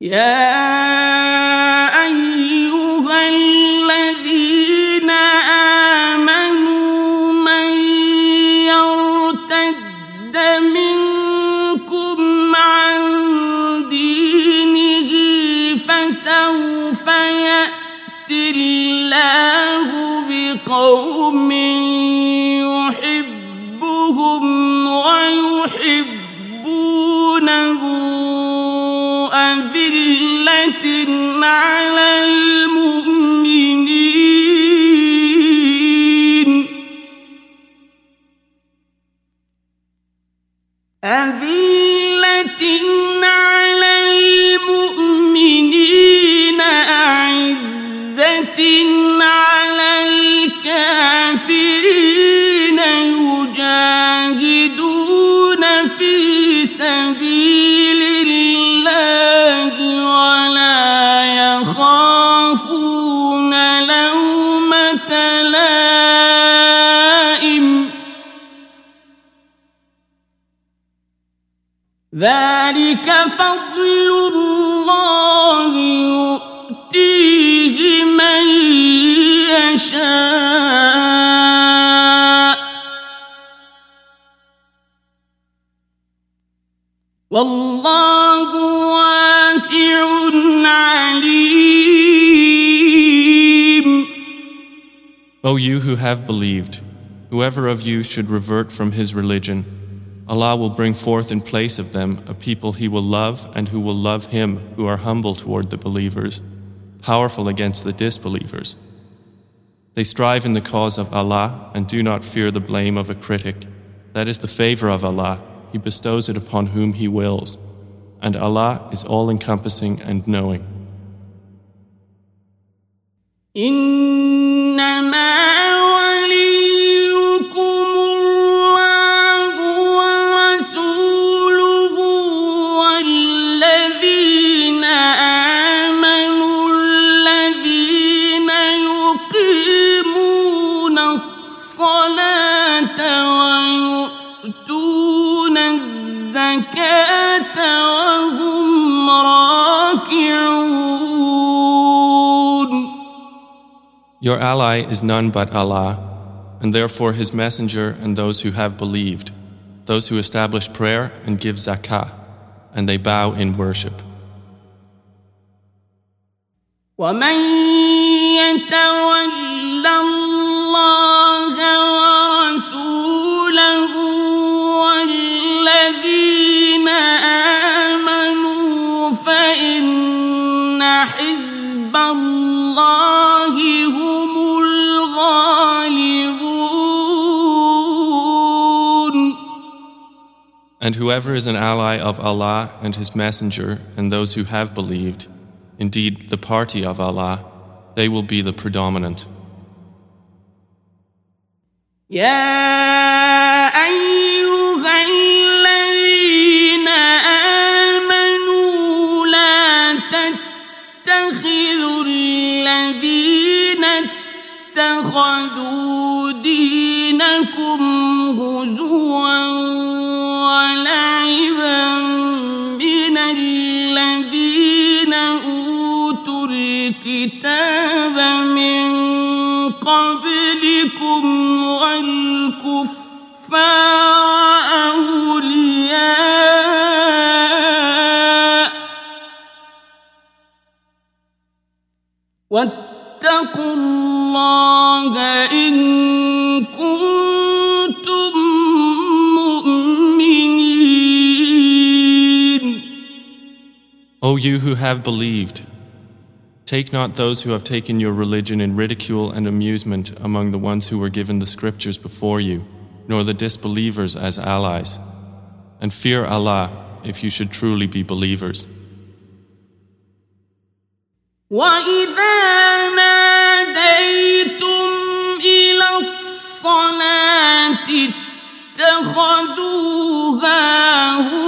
يا ويحبونه أذلة على O you who have believed, whoever of you should revert from his religion, Allah will bring forth in place of them a people he will love and who will love him who are humble toward the believers, powerful against the disbelievers. They strive in the cause of Allah and do not fear the blame of a critic. That is the favor of Allah. He bestows it upon whom He wills. And Allah is all encompassing and knowing. In Your ally is none but Allah, and therefore His Messenger and those who have believed, those who establish prayer and give zakah, and they bow in worship. ومن يتول الله ورسوله والذين آمنوا فإن حزب الله And whoever is an ally of Allah and His Messenger and those who have believed, indeed the party of Allah, they will be the predominant. يا أيها الذين آمنوا لا تتخذوا الذين اتخذوا الكتاب من قبلكم والكفار أولياء. واتقوا الله إن كنتم مؤمنين. O you who have believed, take not those who have taken your religion in ridicule and amusement among the ones who were given the scriptures before you, nor the disbelievers as allies. And fear Allah if you should truly be believers. وإذا ناديتم إلى الصلاة اتخذوها هزوا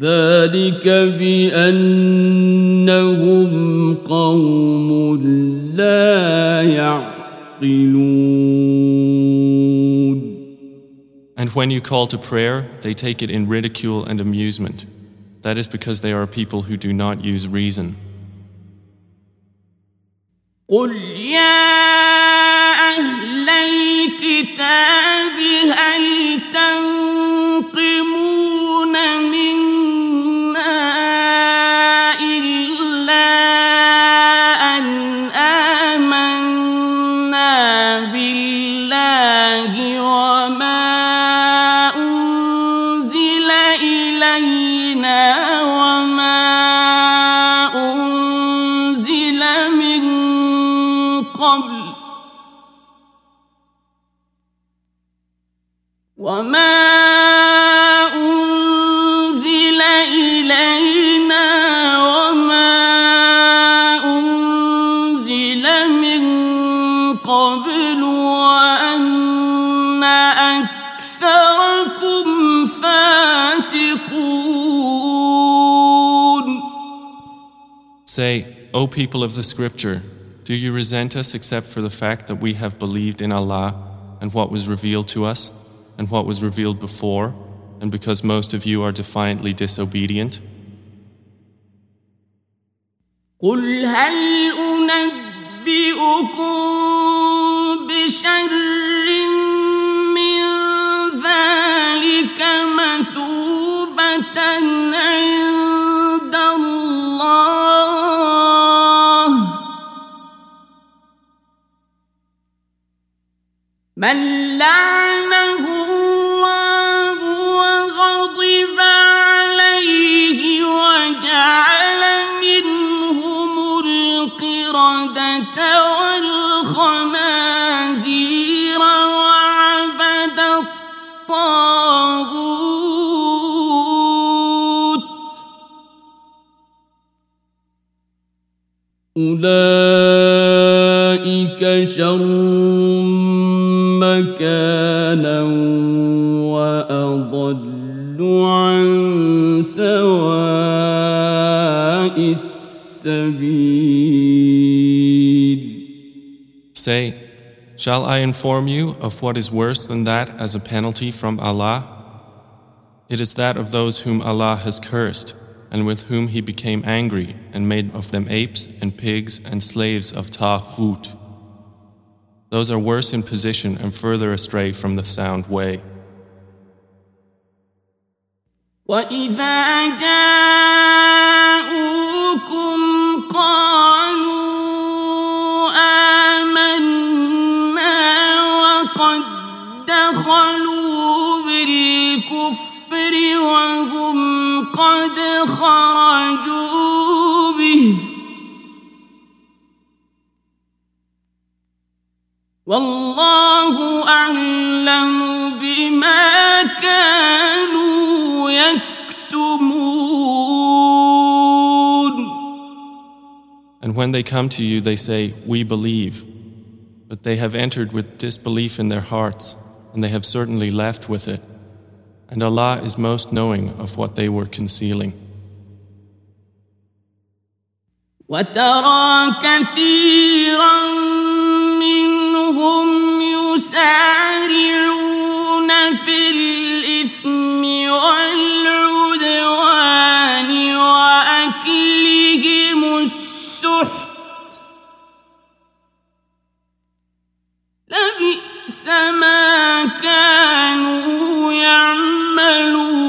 ذلك بأنهم قوم لا يعقلون And when you call to prayer, they take it in ridicule and amusement. That is because they are people who do not use reason. قل يا أهل الكتاب هل تنقمون people of the scripture, do you resent us except for the fact that we have believed in Allah and what was revealed to us and what was revealed before, and because most of you are defiantly disobedient? قل هل أنبئكم بشر من لعنه الله وغضب عليه وجعل منهم القردة والخنازير وعبد الطاغوت. أولئك شر مكانا وأضل عن سواء السبيل Say, shall I inform you of what is worse than that as a penalty from Allah? It is that of those whom Allah has cursed and with whom He became angry and made of them apes and pigs and slaves of Taghut Those are worse in position and further astray from the sound way. وإذا جاءوكم والله أعلم بما كانوا يكتمون And when they come to you, they say, We believe. But they have entered with disbelief in their hearts, and they have certainly left with it. And Allah is most knowing of what they were concealing. وترى كثيرا منهم يسارعون في الإثم والعدوان وأكلهم السحت لبئس ما كانوا يعملون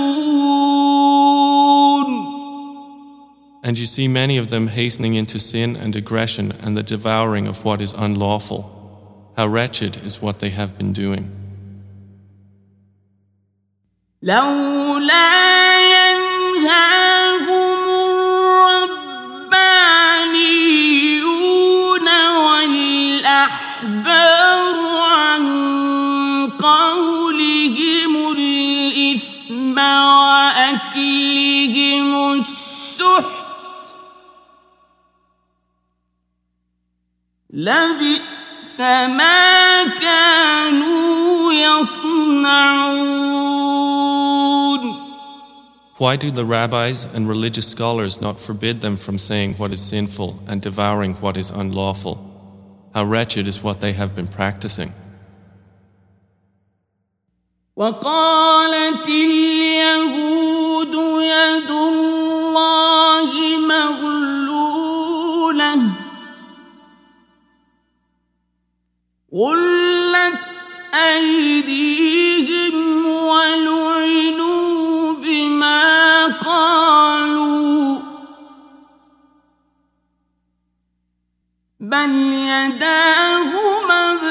And you see many of them hastening into sin and aggression and the devouring of what is unlawful. How wretched is what they have been doing. لولا ينهاهم الربانيون والأحبار عن قولهم الإثم وأكلهم السحت لبئس ما كانوا يصنعون Why do the rabbis and religious scholars not forbid them from saying what is sinful and devouring what is unlawful? How wretched is what they have been practicing. وقالت اليهود يد غلت أيديهم ولعنوا بما قالوا بل يداه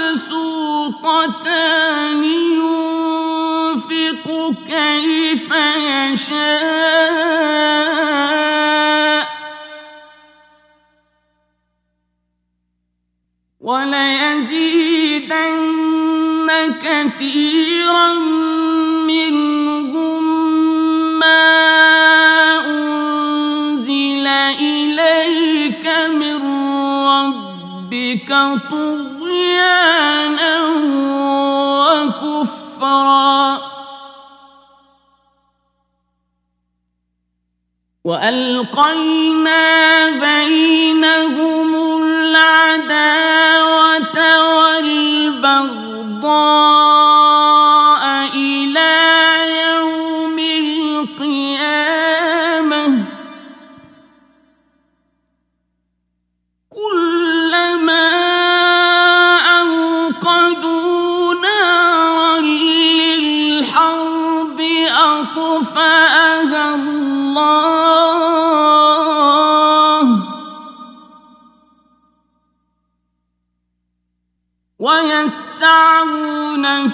مبسوطتان ينفق كيف يشاء كثيرا منهم ما أنزل إليك من ربك طغيانا وكفرا. وألقينا بينهم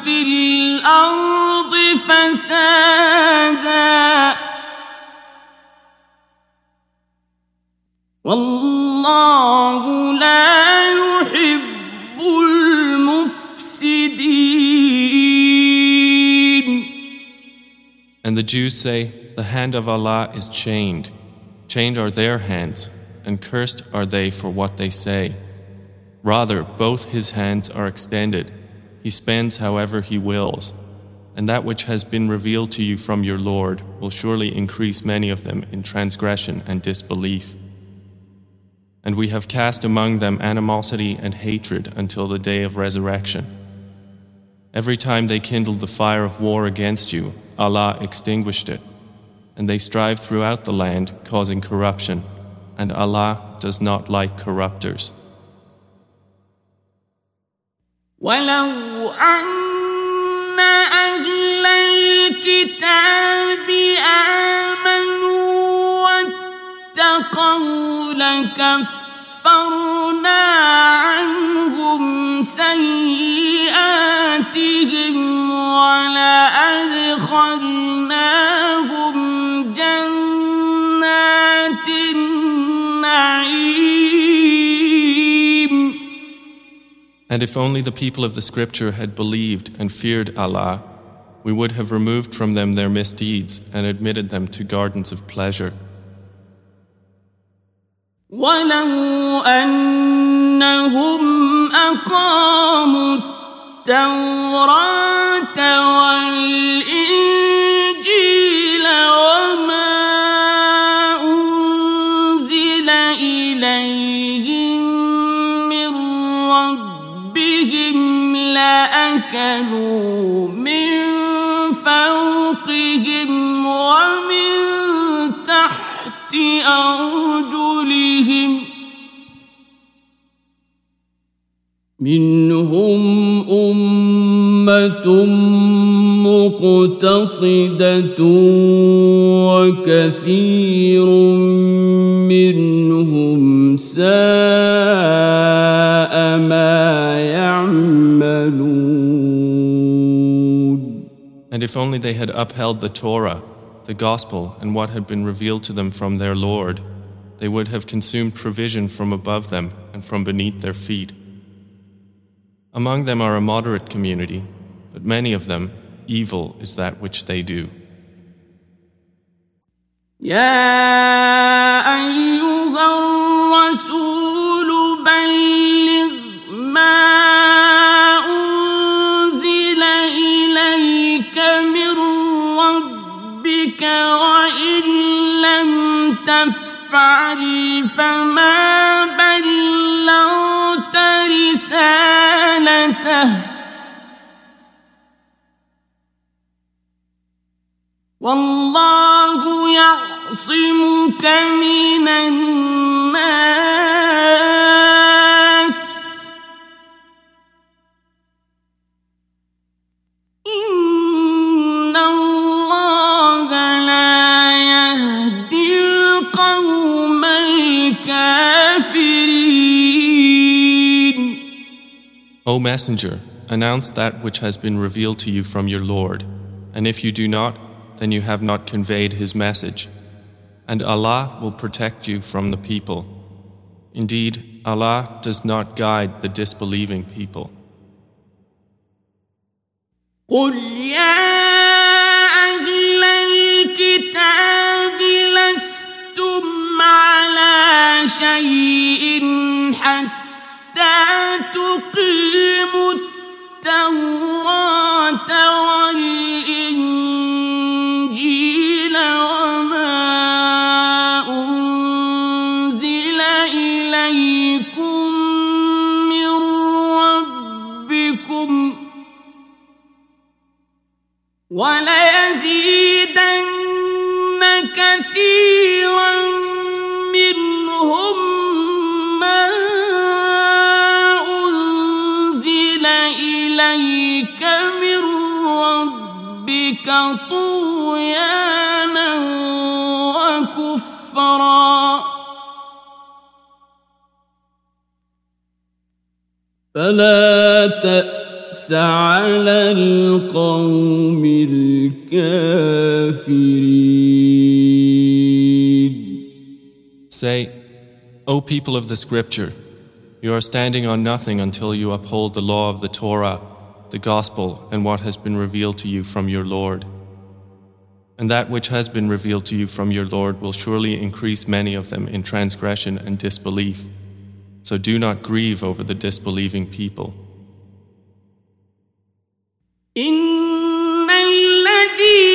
في الأرض فسادا والله لا يحب المفسدين And the Jews say, The hand of Allah is chained. Chained are their hands, and cursed are they for what they say. Rather, both his hands are extended. He spends however he wills. And that which has been revealed to you from your Lord will surely increase many of them in transgression and disbelief. And we have cast among them animosity and hatred until the day of resurrection. Every time they kindled the fire of war against you, Allah extinguished it. And they strive throughout the land, causing corruption. And Allah does not like corruptors. ولو أن أهل الكتاب آمنوا واتقوا لكفرنا عنهم سيئاتهم ولأدخلناهم And if only the people of the scripture had believed and feared Allah, we would have removed from them their misdeeds and admitted them to gardens of pleasure. ولو أنهم أقاموا التوراة والإنجيل من فوقهم أرجلهم منهم أمة مقتصدة وكثير منهم ساء ما يعملون And if only they had upheld the Torah, the Gospel, and what had been revealed to them from their Lord, they would have consumed provision from above them and from beneath their feet. Among them are a moderate community, but many of them, evil is that which they do. يا أيها الرسول لم تفعل فما بلغت رسالته. والله يعصمك من الناس. O Messenger, announce that which has been revealed to you from your Lord, and if you do not, then you have not conveyed His message. And Allah will protect you from the people. Indeed, Allah does not guide the disbelieving people. قل يا أهل الكتاب لستم على شيء حتى تقيموا التوراة والإنجيل وما أنزل إليكم من ربكم وليزيدن كثيرا ربك طغيانا وكفرا فلا تأس على القوم الكافرين Say, O people of the Scripture, you are standing on nothing until you uphold the law of the Torah, the Gospel, and what has been revealed to you from your Lord. And that which has been revealed to you from your Lord will surely increase many of them in transgression and disbelief. So do not grieve over the disbelieving people. إن الذين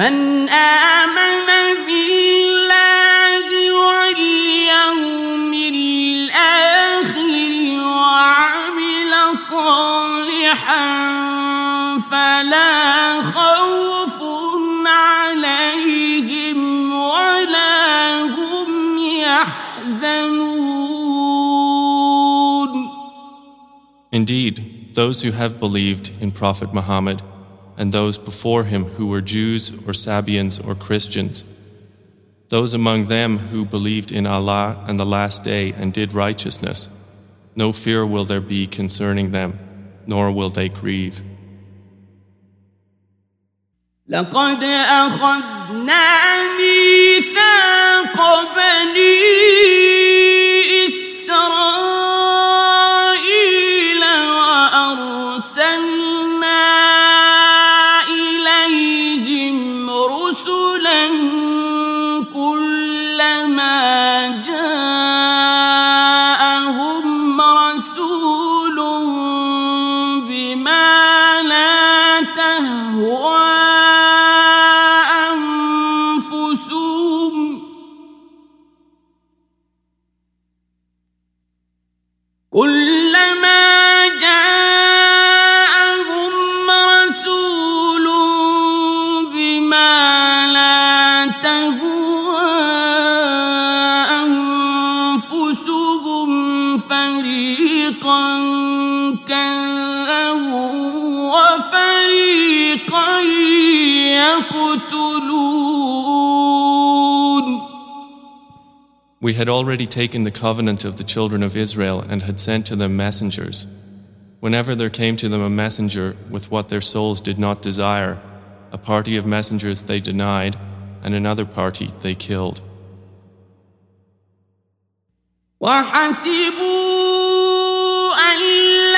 من آمن بالله واليوم الآخر وعمل صالحا فلا خوف عليهم ولا هم يحزنون. Indeed, those who have believed in Prophet Muhammad and those before him who were Jews or Sabians or Christians, those among them who believed in Allah and the Last Day and did righteousness, no fear will there be concerning them, nor will they grieve. لقد أخذنا ميثاق بني We had already taken the covenant of the children of Israel and had sent to them messengers. Whenever there came to them a messenger with what their souls did not desire, a party of messengers they denied, and another party they killed. وحسبوا ألا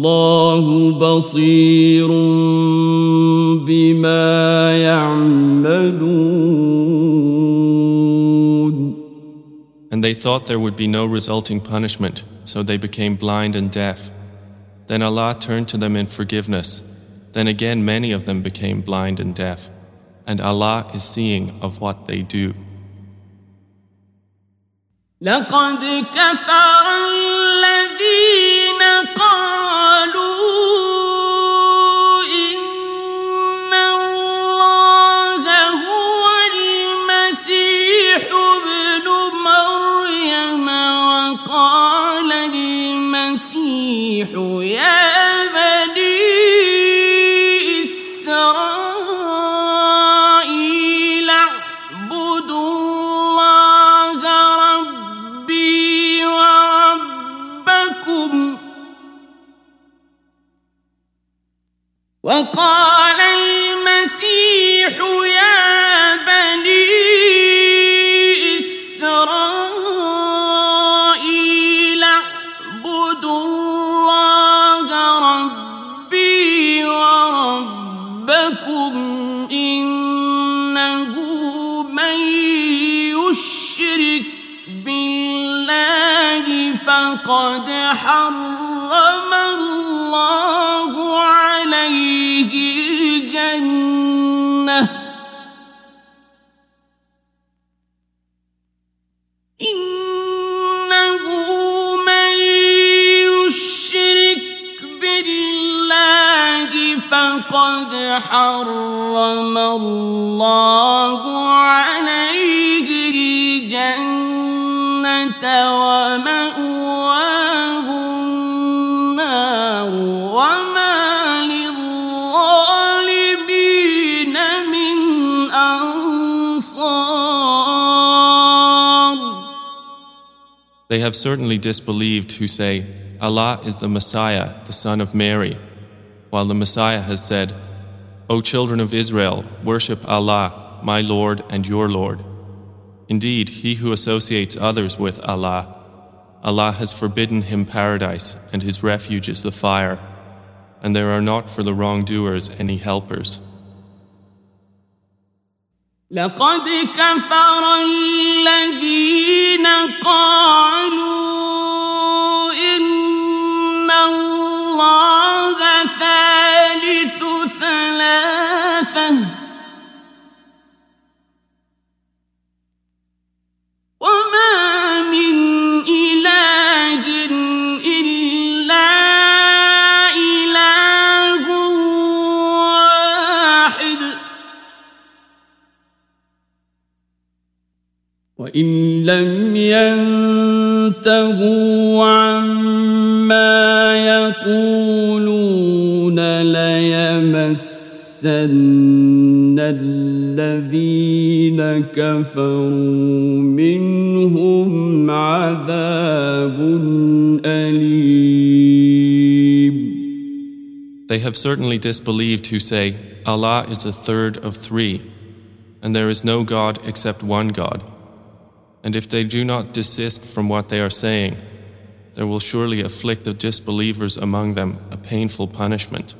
والله بصير بما يعملون And they thought there would be no resulting punishment, so they became blind and deaf. Then Allah turned to them in forgiveness. Then again many of them became blind and deaf. And Allah is seeing of what they do. لقد كفر الذين قالوا المسيح يا بني إسرائيل اعبدوا الله ربي وربكم. وقال المسيح يا بني إسرائيل فقد حرم الله عليه الجنة. إنه من يشرك بالله فقد حرم الله عليه الجنة ومأواه. They have certainly disbelieved who say, Allah is the Messiah, the son of Mary, while the Messiah has said, O children of Israel, worship Allah, my Lord and your Lord. Indeed, he who associates others with Allah, Allah has forbidden him paradise, and his refuge is the fire, and there are not for the wrongdoers any helpers. لقد كفر الذين قالوا وإن لم ينتهوا عما يقولون ليمسن الذين كفروا منهم عذاب أليم They have certainly disbelieved who say, Allah is the third of three, and there is no God except one God. And if they do not desist from what they are saying, there will surely afflict the disbelievers among them a painful punishment.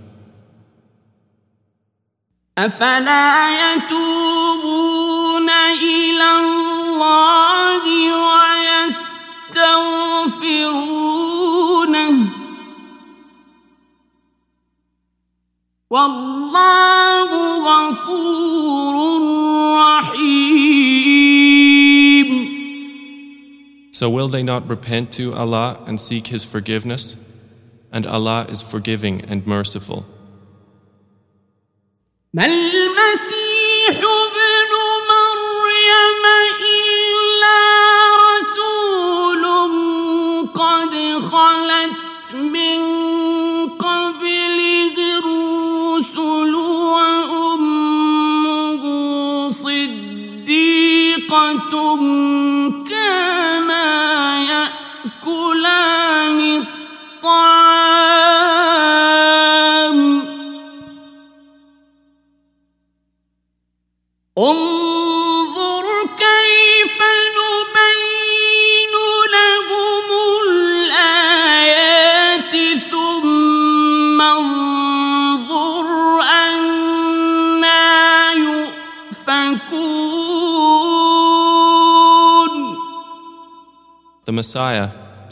أفلا يتوبون إلى الله ويستغفرونه والله غفور رحيم So will they not repent to Allah and seek His forgiveness? And Allah is forgiving and merciful.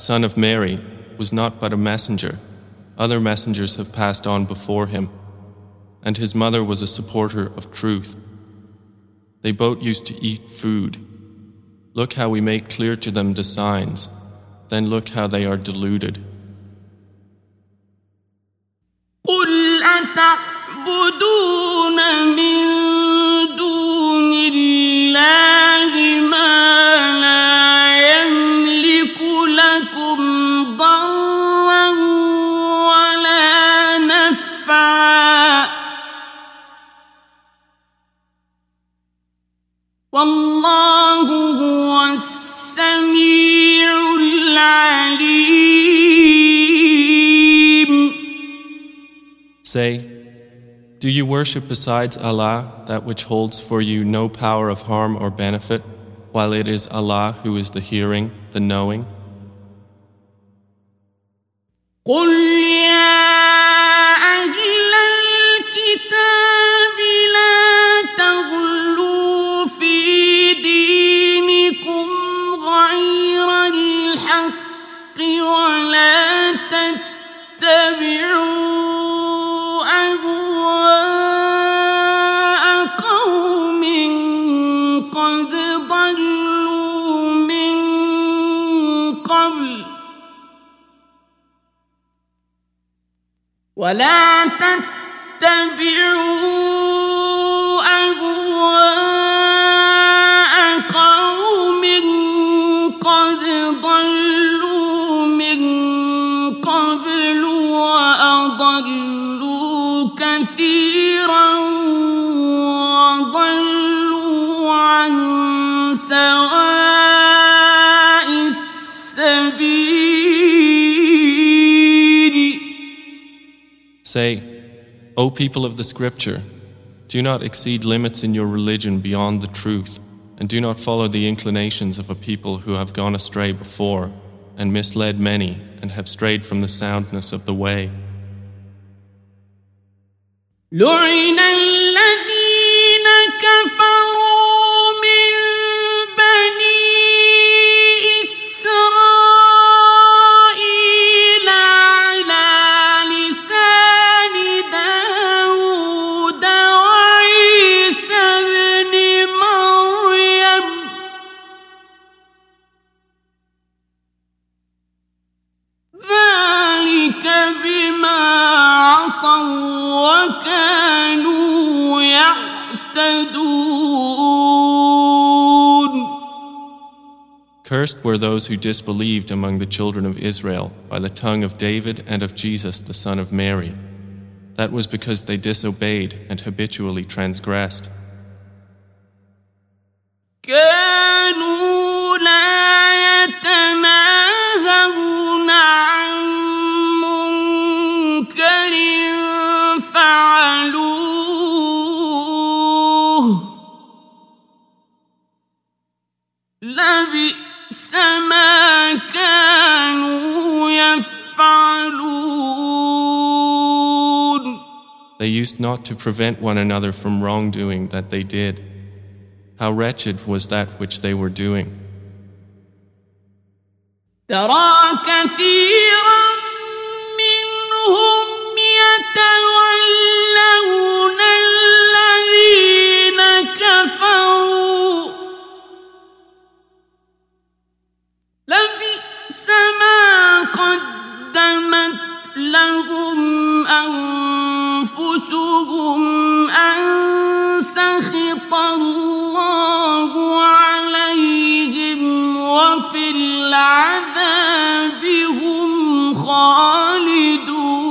son of Mary, was not but a messenger. Other messengers have passed on before him, and his mother was a supporter of truth. They both used to eat food. Look how we make clear to them the signs, then look how they are deluded. قل أتعبدون من Say, Do you worship besides Allah that which holds for you no power of harm or benefit, while it is Allah who is the hearing, the knowing? ولا تتبعوا Say, O people of the scripture, do not exceed limits in your religion beyond the truth, and do not follow the inclinations of a people who have gone astray before, and misled many, and have strayed from the soundness of the way. Were those who disbelieved among the children of Israel by the tongue of David and of Jesus the son of Mary. That was because they disobeyed and habitually transgressed. They used not to prevent one another from wrongdoing that they did. How wretched was that which they were doing. ترى كثيرا منهم يتولون الذين كفروا لبئس ما قدمت لهم أنفسهم أن سخط الله عليهم وفي العذاب هم خالدون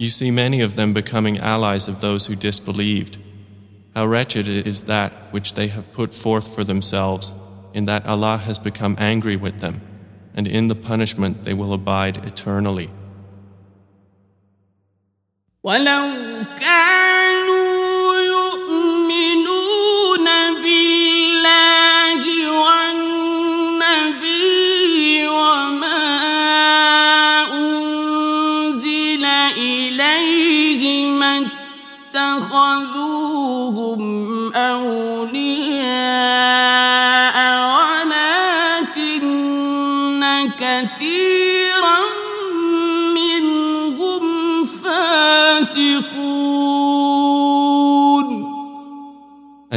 You see many of them becoming allies of those who disbelieved. How wretched is that which they have put forth for themselves, in that Allah has become angry with them, and in the punishment they will abide eternally. ولو كانوا يؤمنون بالله والنبي وما أنزل إليه اتخذوهم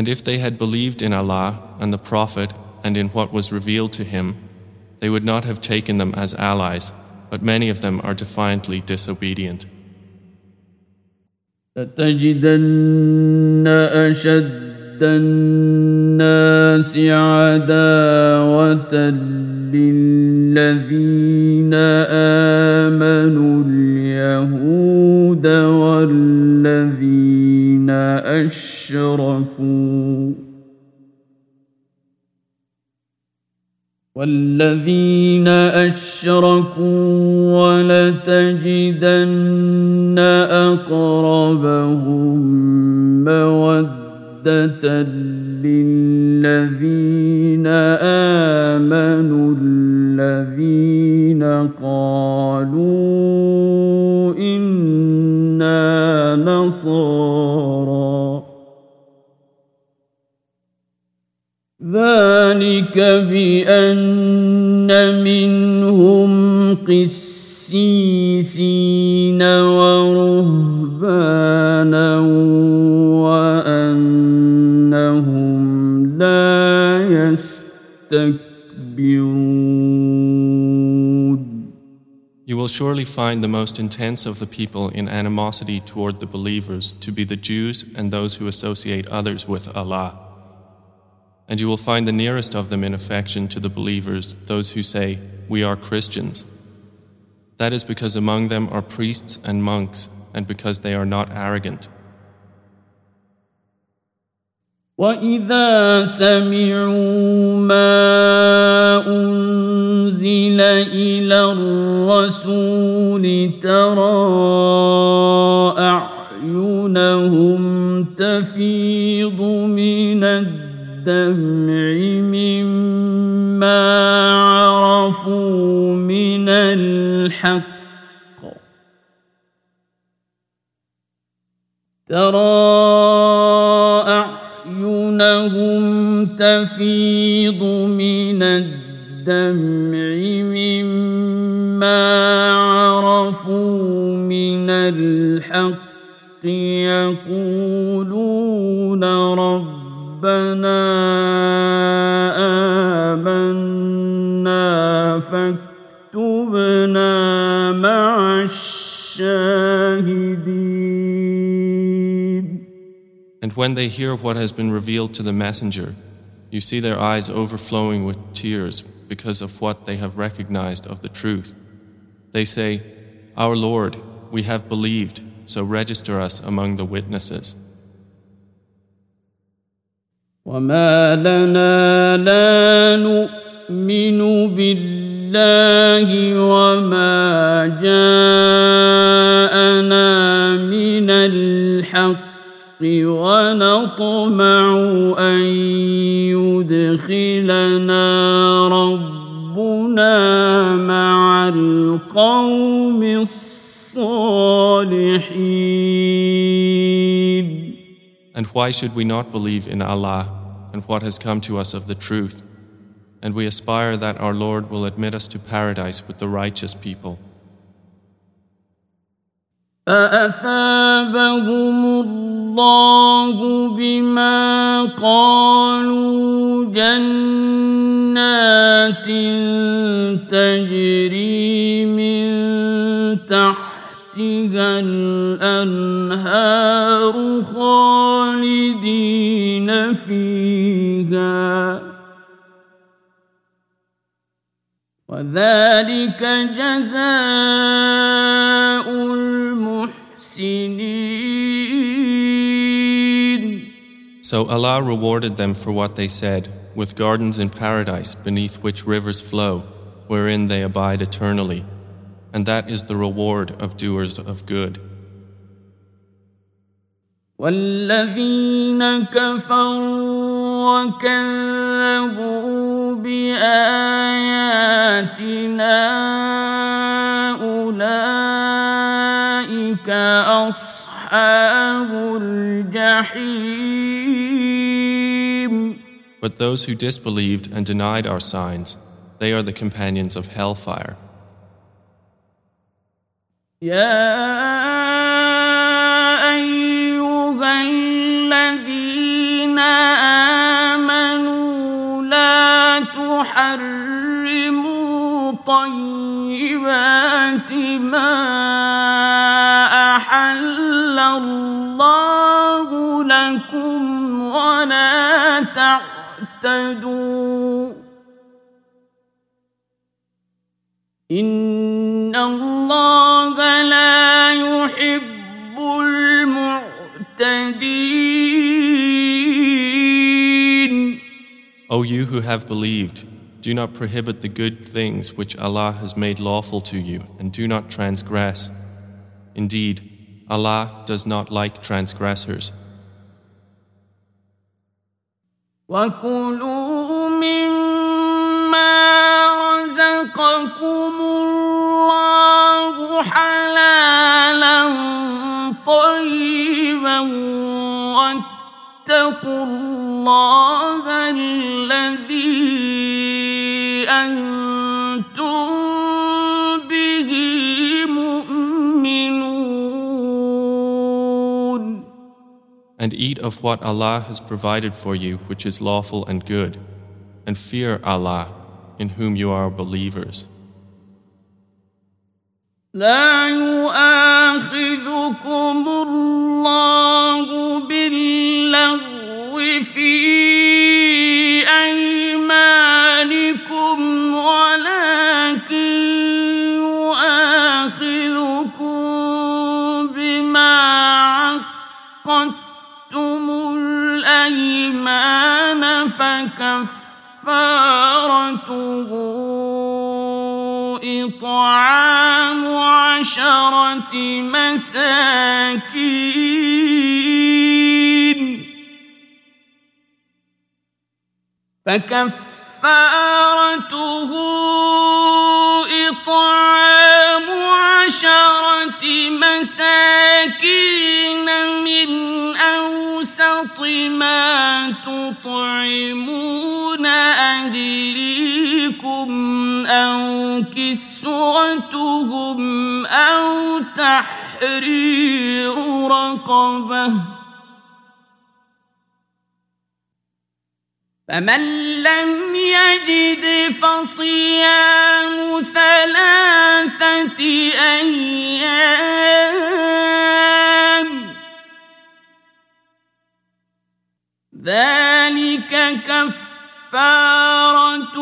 And if they had believed in Allah and the Prophet and in what was revealed to him, they would not have taken them as allies, but many of them are defiantly disobedient. لتجدن أشد الناس عداوة للذين آمنوا اليهود والذين أشركوا والذين أشركوا ولتجدن أقربهم مودة للذين آمنوا الذين قالوا إنا نصارى. ذلك بأن قسيسين ورهبانا وأنهم لا يستكبرون You will surely find the most intense of the people in animosity toward the believers to be the Jews and those who associate others with Allah. And you will find the nearest of them in affection to the believers those who say, We are Christians. That is because among them are priests and monks, and because they are not arrogant. وإذا سمعوا ما أنزل إلى الرسول ترى أعينهم تفيض من الدمع الحق. ترى أعينهم تفيض من الدمع مما عرفوا من الحق. يقولون ربنا مع الشاهدين And when they hear what has been revealed to the Messenger, you see their eyes overflowing with tears because of what they have recognized of the truth. They say, Our Lord, we have believed, so register us among the witnesses. وما لنا لا نؤمن بالله وما جاءنا من الحق ونطمع أن يدخلنا ربنا مع القوم الصالحين And why should we not believe in Allah and what has come to us of the truth? And we aspire that our Lord will admit us to paradise with the righteous people. فأثابهم الله بما قالوا جنات تجري من تحتها الأنهار خالدين وذلك جزاء المحسنين So Allah rewarded them for what they said, with gardens in paradise beneath which rivers flow, wherein they abide eternally. And that is the reward of doers of good. والذين كفروا وكذبوا بآياتنا أولئك أصحاب الجحيم But those who disbelieved and denied our signs, they are the companions of hellfire. يا أيها الذين تحرموا طيبات ما أحل الله لكم ولا تعتدوا إن الله لا يحب المعتدين O you who have believed, do not prohibit the good things which Allah has made lawful to you, and do not transgress. Indeed, Allah does not like transgressors. وكلوا مما رزقكم الله حلالا طيبا واتقوا الله الذي أنتم به مؤمنون And eat of what Allah has provided for you, which is lawful and good, and fear Allah, in whom you are believers. لا يؤاخذكم الله فكفارته إطعام عشرة مساكين. فكفارته إطعام عشرة مساكين من أوسط ما تطعمون أهليكم أو كسوتهم أو تحرير رقبة فمن لم يجد فصيام ثلاثة أيام ذلك كفارة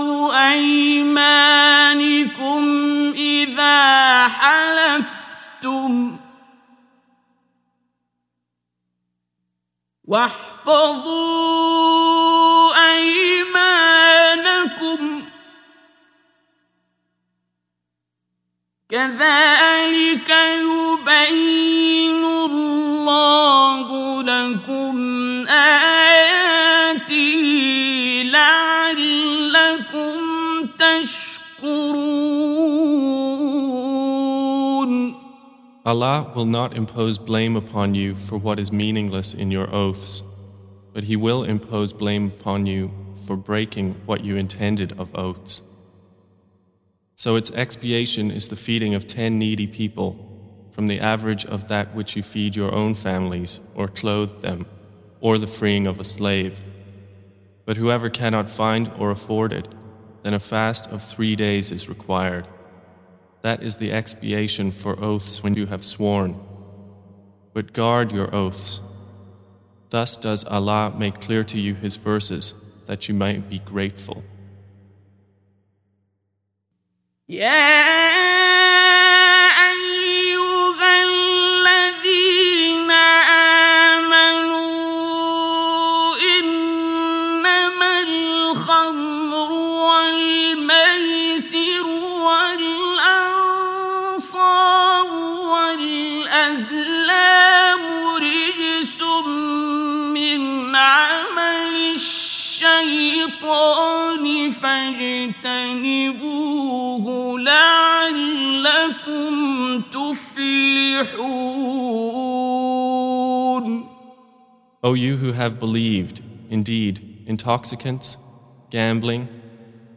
أيمانكم إذا حلفتم واحفظوا أيمانكم. كذلك يبين الله لكم Allah will not impose blame upon you for what is meaningless in your oaths, but He will impose blame upon you for breaking what you intended of oaths. So its expiation is the feeding of ten needy people from the average of that which you feed your own families or clothe them, or the freeing of a slave. But whoever cannot find or afford it, then a fast of three days is required. That is the expiation for oaths when you have sworn. But guard your oaths. Thus does Allah make clear to you His verses that you might be grateful. Yeah. لعلكم تفلحون O you who have believed, indeed, intoxicants, gambling,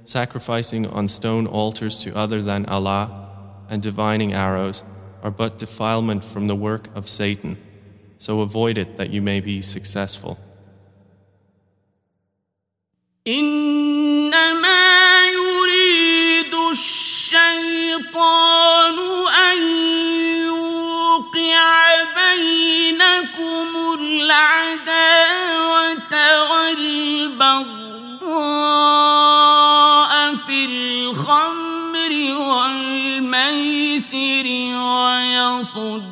sacrificing on stone altars to other than Allah, and divining arrows are but defilement from the work of Satan. So avoid it that you may be successful. إنما أن يوقع بينكم في الخمر والميسر ويصدكم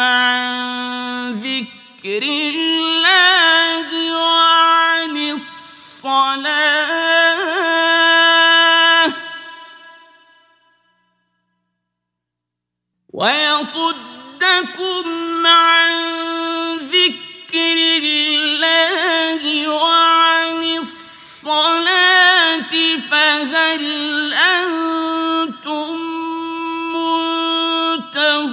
عن ذكر الله الصلاة ويصدكم عن ذكر الله وعن الصلاة فهل أنتم منتهون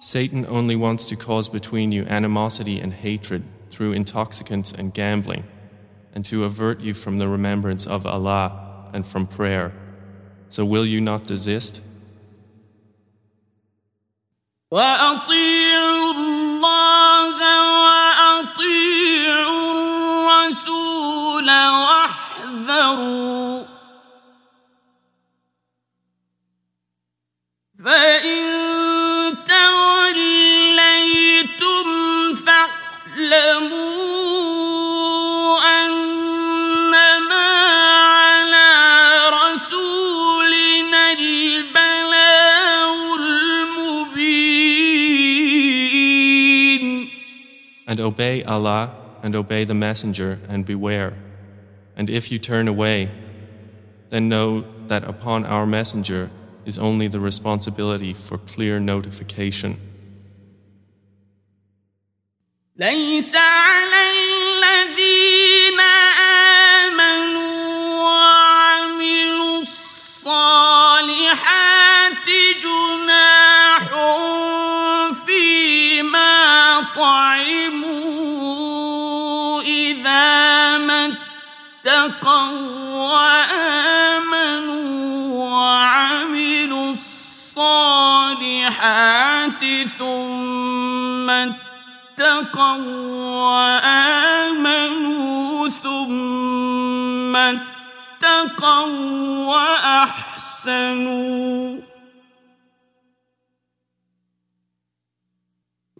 Satan only wants to cause between you animosity and hatred through intoxicants and gambling, and to avert you from the remembrance of Allah and from prayer. So will you not desist? وأطيعوا الله وأطيعوا الرسول واحذروا فإن And obey Allah and obey the Messenger and beware. And if you turn away, then know that upon our Messenger is only the responsibility for clear notification. ليس على الذين ثم اتقوا وآمنوا ثم اتقوا وأحسنوا.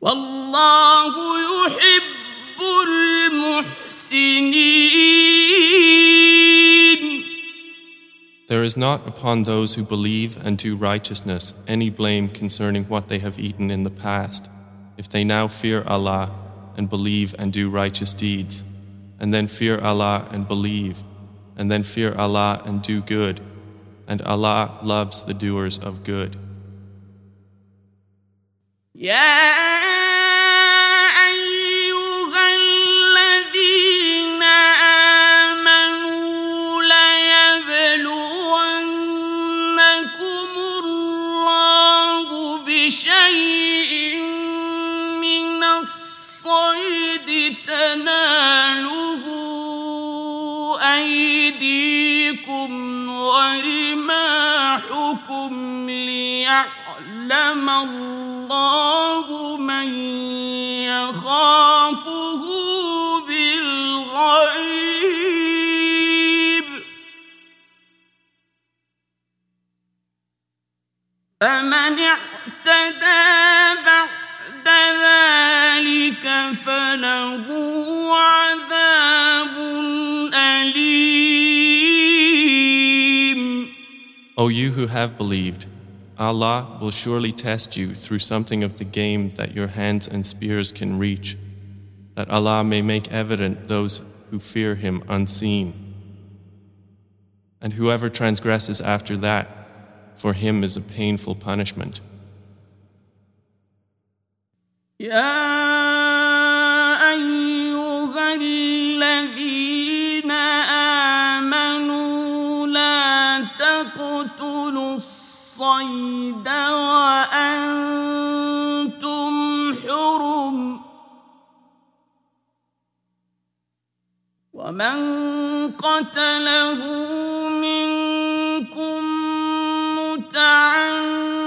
والله يحب المحسنين. There is not upon those who believe and do righteousness any blame concerning what they have eaten in the past, if they now fear Allah and believe and do righteous deeds, and then fear Allah and believe, and then fear Allah and do good, and Allah loves the doers of good. يا شيء من الصيد تناله أيديكم ورماحكم ليعلم الله من يخافه بالغيب. فمن بعد ذلك فله عذاب أليم O you who have believed, Allah will surely test you through something of the game that your hands and spears can reach, that Allah may make evident those who fear Him unseen. And whoever transgresses after that, for him is a painful punishment. يا أيها الذين آمنوا لا تقتلوا الصيد وأنتم حرم ومن قتله منكم متعمدا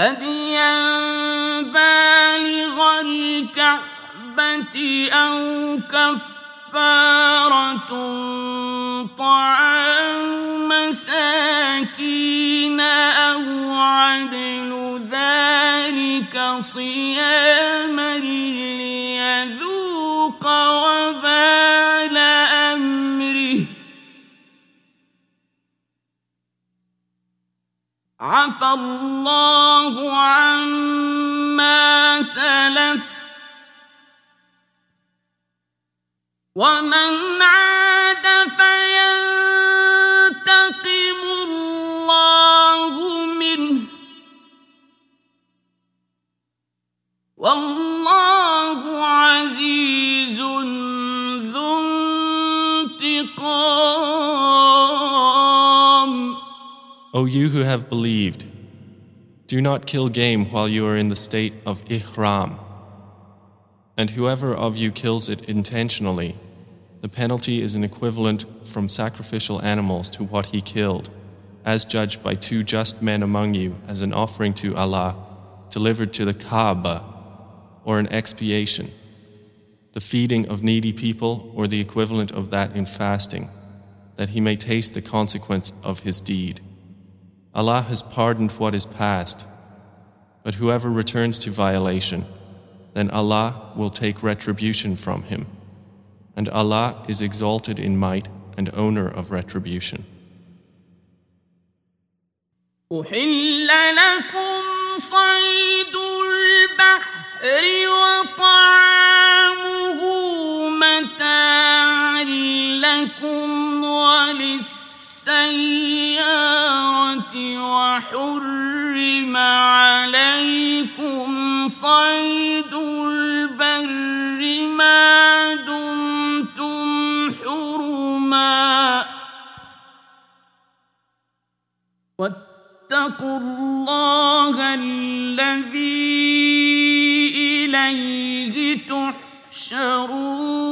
هديا بالغ الكعبة أو كفارة طعام مساكين أو عدل ذلك صياما ليذوق وبال عفى الله عما سلف ومن عاد فينتقم الله منه والله عزيز O you who have believed, do not kill game while you are in the state of ihram. And whoever of you kills it intentionally, the penalty is an equivalent from sacrificial animals to what he killed, as judged by two just men among you as an offering to Allah, delivered to the Kaaba, or an expiation, the feeding of needy people, or the equivalent of that in fasting, that he may taste the consequence of his deed. Allah has pardoned what is past, but whoever returns to violation, then Allah will take retribution from him. And Allah is exalted in might and owner of retribution. أحل لكم صيد البحر وطعامه متاعا لكم وللسيارة وحرم عليكم صيد البر ما دمتم حرما. واتقوا الله الذي إليه تحشرون.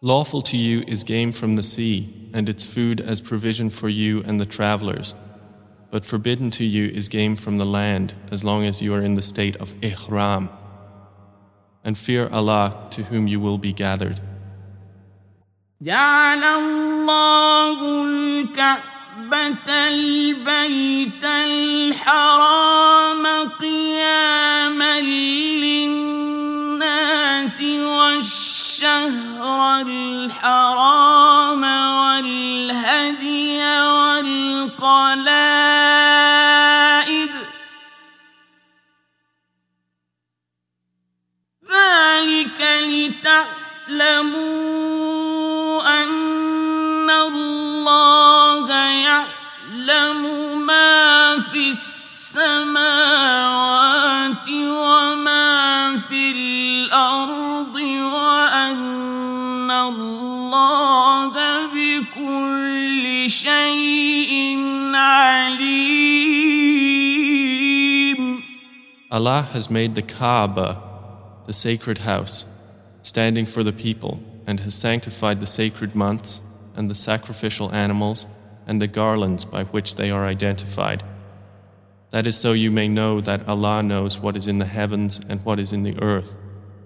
Lawful to you is game from the sea, and its food as provision for you and the travelers. But forbidden to you is game from the land, as long as you are in the state of ihram. And fear Allah to whom you will be gathered. جعل الله الكعبة البيت الحرام قياما للناس والشهر الحرام اعلموا أن الله يعلم ما في السماوات وما في الأرض وأن الله بكل شيء عليم. Allah has made the Kaaba, the sacred house, standing for the people, and has sanctified the sacred months and the sacrificial animals and the garlands by which they are identified. That is so you may know that Allah knows what is in the heavens and what is in the earth,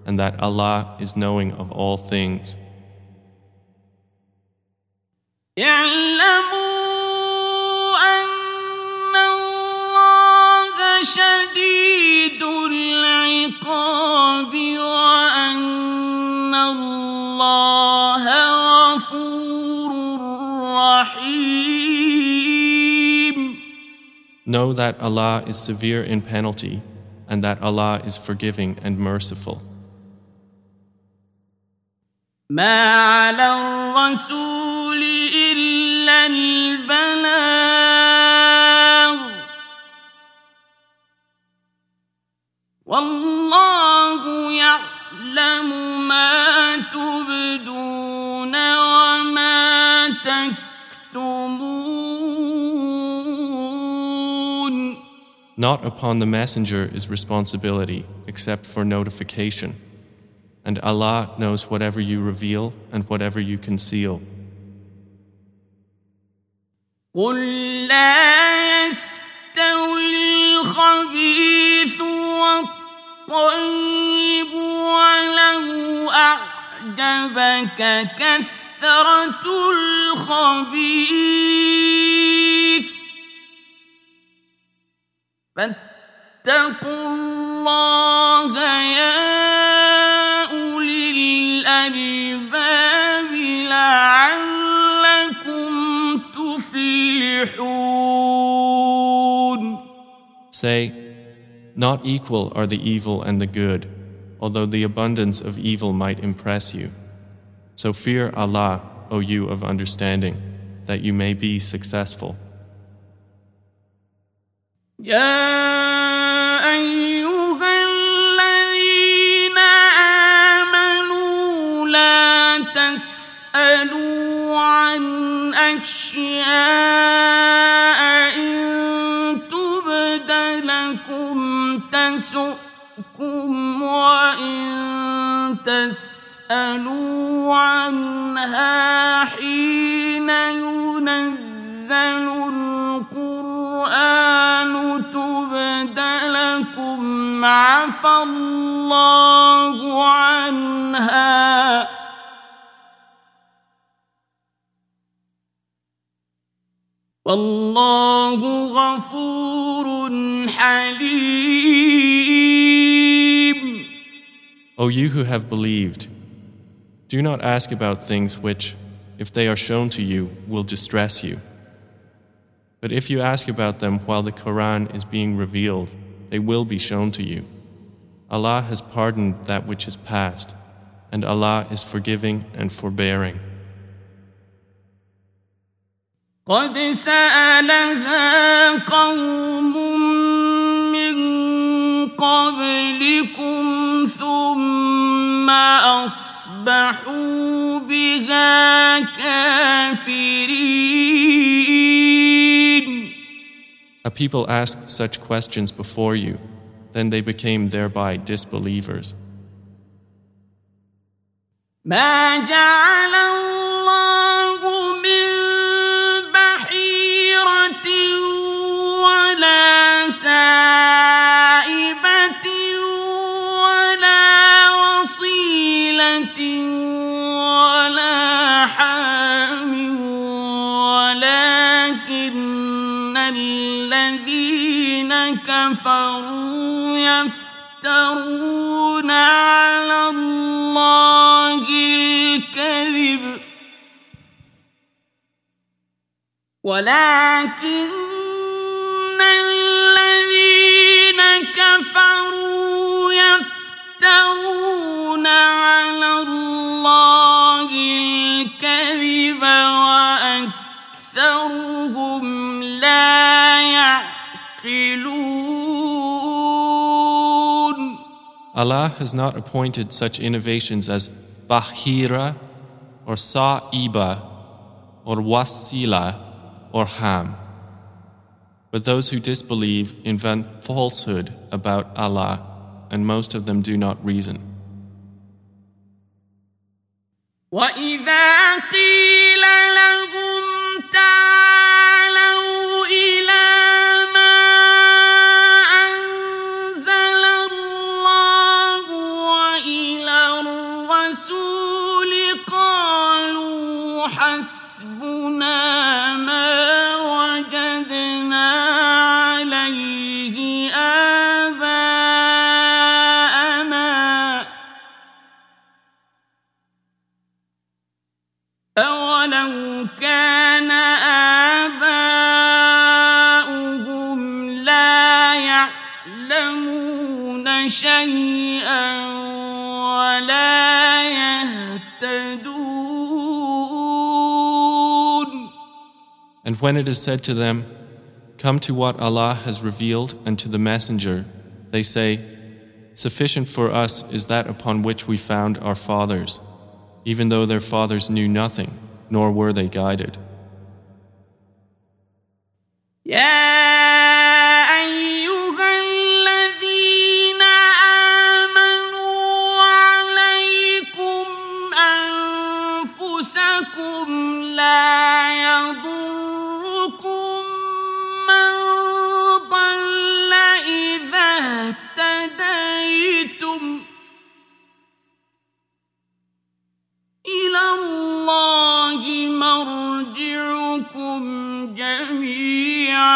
and that Allah is knowing of all things. Know that Allah is severe in penalty and that Allah is forgiving and merciful. ما على الرسول إلا البلاغ والله يعلم ما تبدون Not upon the messenger is responsibility except for notification. And Allah knows whatever you reveal and whatever you conceal. قل لا يستوي الخبيث والطيب ولو أعجبك كثرة الخبيث فاتقوا الله يا أولي الألباب لعلكم تفلحون Say, Not equal are the evil and the good, although the abundance of evil might impress you. So fear Allah, O you of understanding, that you may be successful. يا أيها الذين آمنوا لا تسألوا عن أشياء إن تبد لكم تسؤكم وإن تسألوا عنها حين ينزل القرآن تبد لكم عفى الله عنها والله غفور حليم O you who have believed, do not ask about things which, if they are shown to you, will distress you. But if you ask about them while the Quran is being revealed, they will be shown to you. Allah has pardoned that which is past, and Allah is forgiving and forbearing. قد سألها قوم من قبلكم ثم أصبحوا بها كافرين people asked such questions before you, then they became thereby disbelievers. ما جعل الله من بحيرة ولا سائبة الذين كفروا يفترون على الله الكذب. ولكن الذين كفروا يفترون على الله الكذب وأكثرهم لا Allah has not appointed such innovations as Bahira, or Sa'iba, or Wasila, or Ham. But those who disbelieve invent falsehood about Allah, and most of them do not reason. وإذا قيل لهم شيئا ولا يهتدون And when it is said to them, Come to what Allah has revealed and to the Messenger, they say, Sufficient for us is that upon which we found our fathers, even though their fathers knew nothing, nor were they guided. يا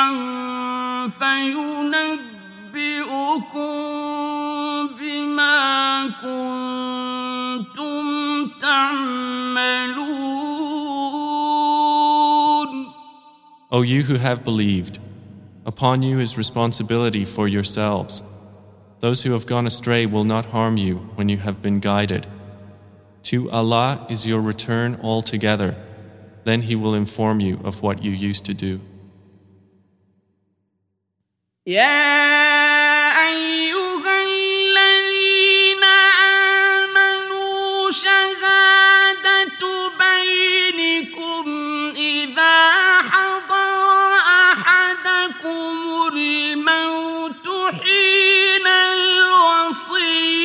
جميعا فينبئكم بما كنتم تعملون O you who have believed, upon you is responsibility for yourselves. Those who have gone astray will not harm you when you have been guided. To Allah is your return altogether. Then He will inform you of what you used to do. يا أيها الذين آمنوا شهادة بينكم إذا حضر أحدكم الموت حين الوصية.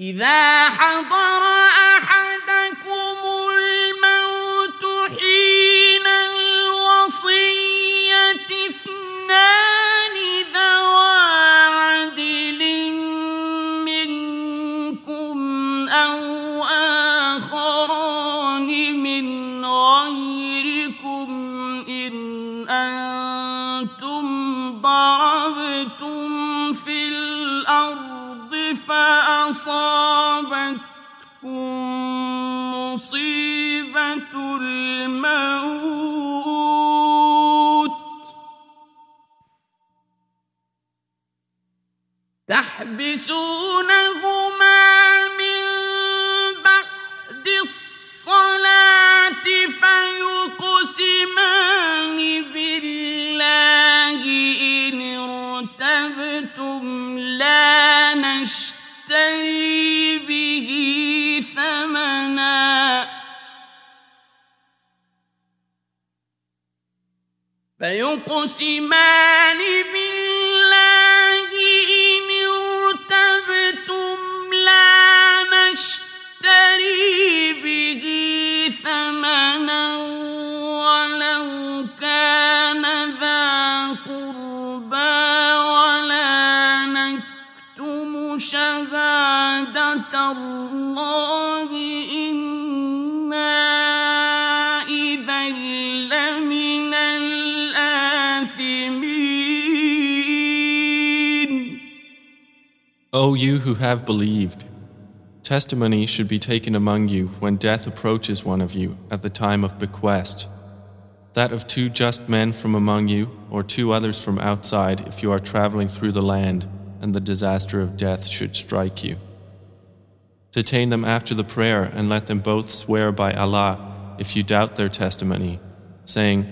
إذا حضر أحدكم فأصابتكم مصيبة الموت. تحبسونهما من بعد الصلاة فيقسمان بالله. إن ارتبتم لا فيقسمان بالله شهادة الله إنا إذا لمن الآثمين O you who have believed, testimony should be taken among you when death approaches one of you at the time of bequest. That of two just men from among you, or two others from outside, if you are traveling through the land and the disaster of death should strike you. Detain them after the prayer and let them both swear by Allah if you doubt their testimony, saying,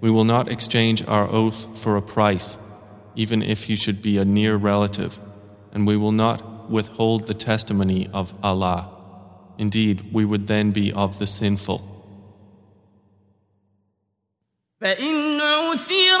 We will not exchange our oath for a price, even if you should be a near relative, and we will not withhold the testimony of Allah. Indeed, we would then be of the sinful. فإن عثر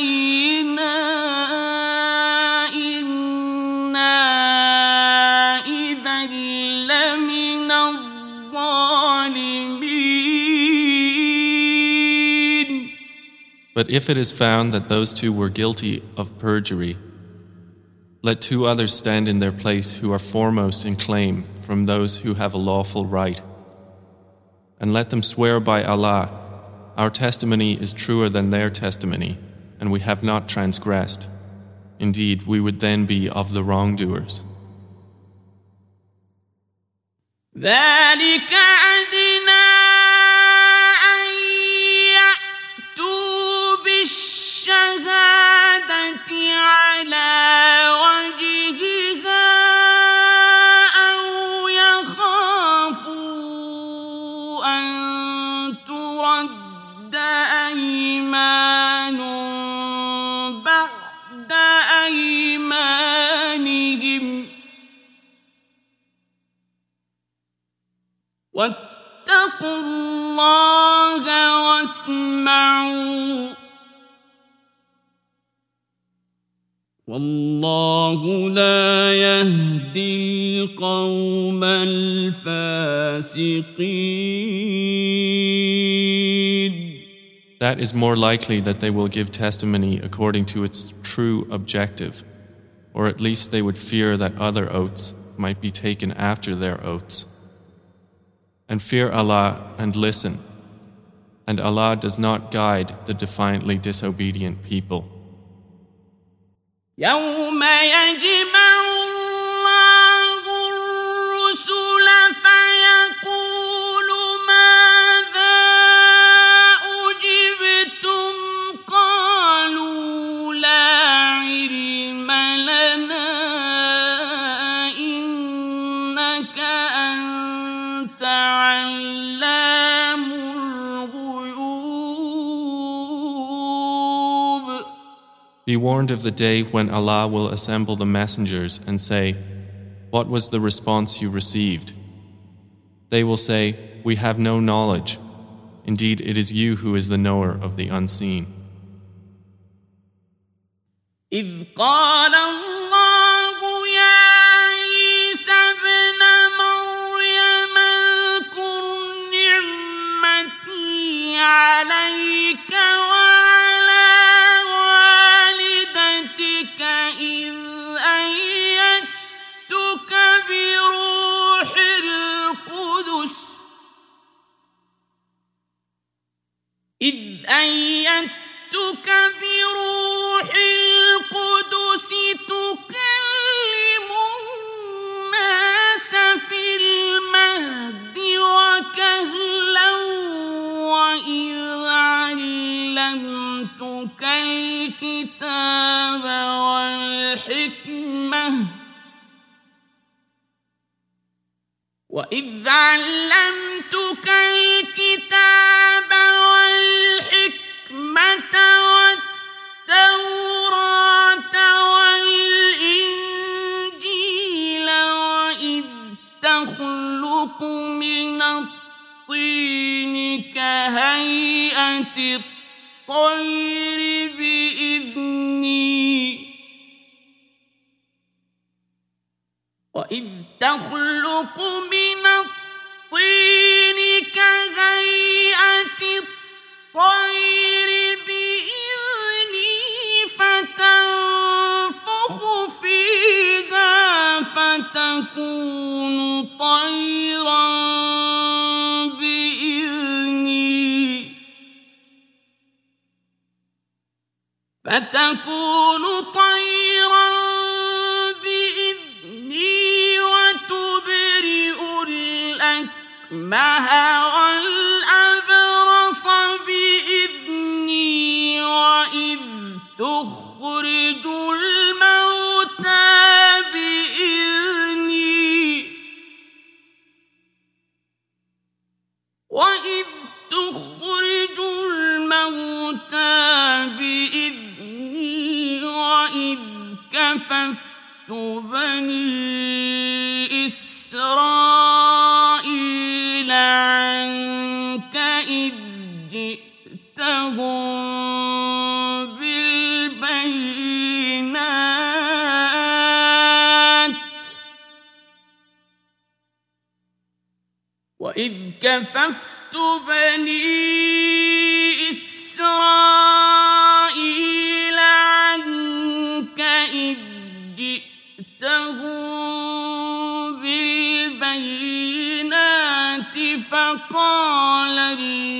اعتدينا إنا إذا لمن الظالمين But if it is found that those two were guilty of perjury, let two others stand in their place who are foremost in claim from those who have a lawful right. And let them swear by Allah, our testimony is truer than their testimony, and we have not transgressed. Indeed, we would then be of the wrongdoers. ذلك أدنى واتقوا الله واسمعوا والله لا يهدي القوم الفاسقين That is more likely that they will give testimony according to its true objective, or at least they would fear that other oaths might be taken after their oaths. And fear Allah and listen, and Allah does not guide the defiantly disobedient people. Be warned of the day when Allah will assemble the messengers and say, What was the response you received? They will say, We have no knowledge. Indeed, it is you who is the knower of the unseen. إذ إذ علمتك الكتاب والحكمة والتوراة والإنجيل وإذ تخلق من الطين كهيئة الطير بإذني. وإذ تخلق من بإذني فتنفخ فيها فتكون طيرا بإذني. فتكون طيرا بإذني وتبرئ الأكمه والأبرص وإذ تخرج الموتى بإذني وإذ كففت بني إسرائيل عنك إذ وإذ كففت بني إسرائيل عنك إذ جئتهم بالبينات فقال الذين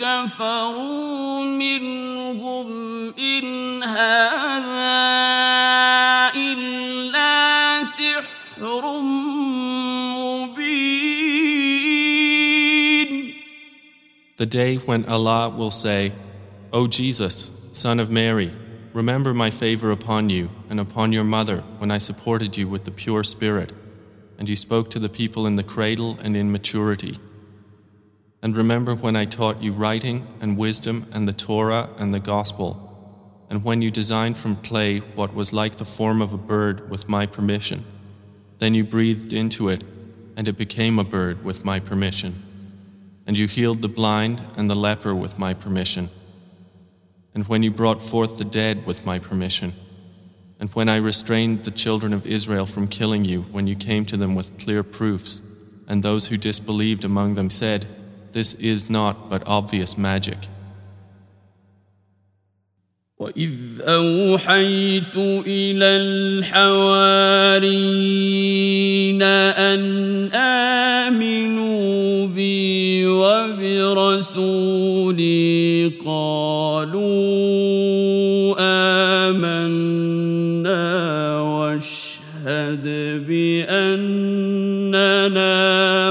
كفروا منهم إن هذا إلا سحر مبين The day when Allah will say, O Jesus, son of Mary, remember my favor upon you and upon your mother when I supported you with the pure spirit, and you spoke to the people in the cradle and in maturity. And remember when I taught you writing and wisdom and the Torah and the gospel, and when you designed from clay what was like the form of a bird with my permission. Then you breathed into it, and it became a bird with my permission. And you healed the blind and the leper with my permission. And when you brought forth the dead with my permission. And when I restrained the children of Israel from killing you when you came to them with clear proofs, and those who disbelieved among them said, This is not but obvious magic. وإذ أوحيت إلى الحواريين أن آمنوا بي وبرسولي قالوا آمنا واشهد بأننا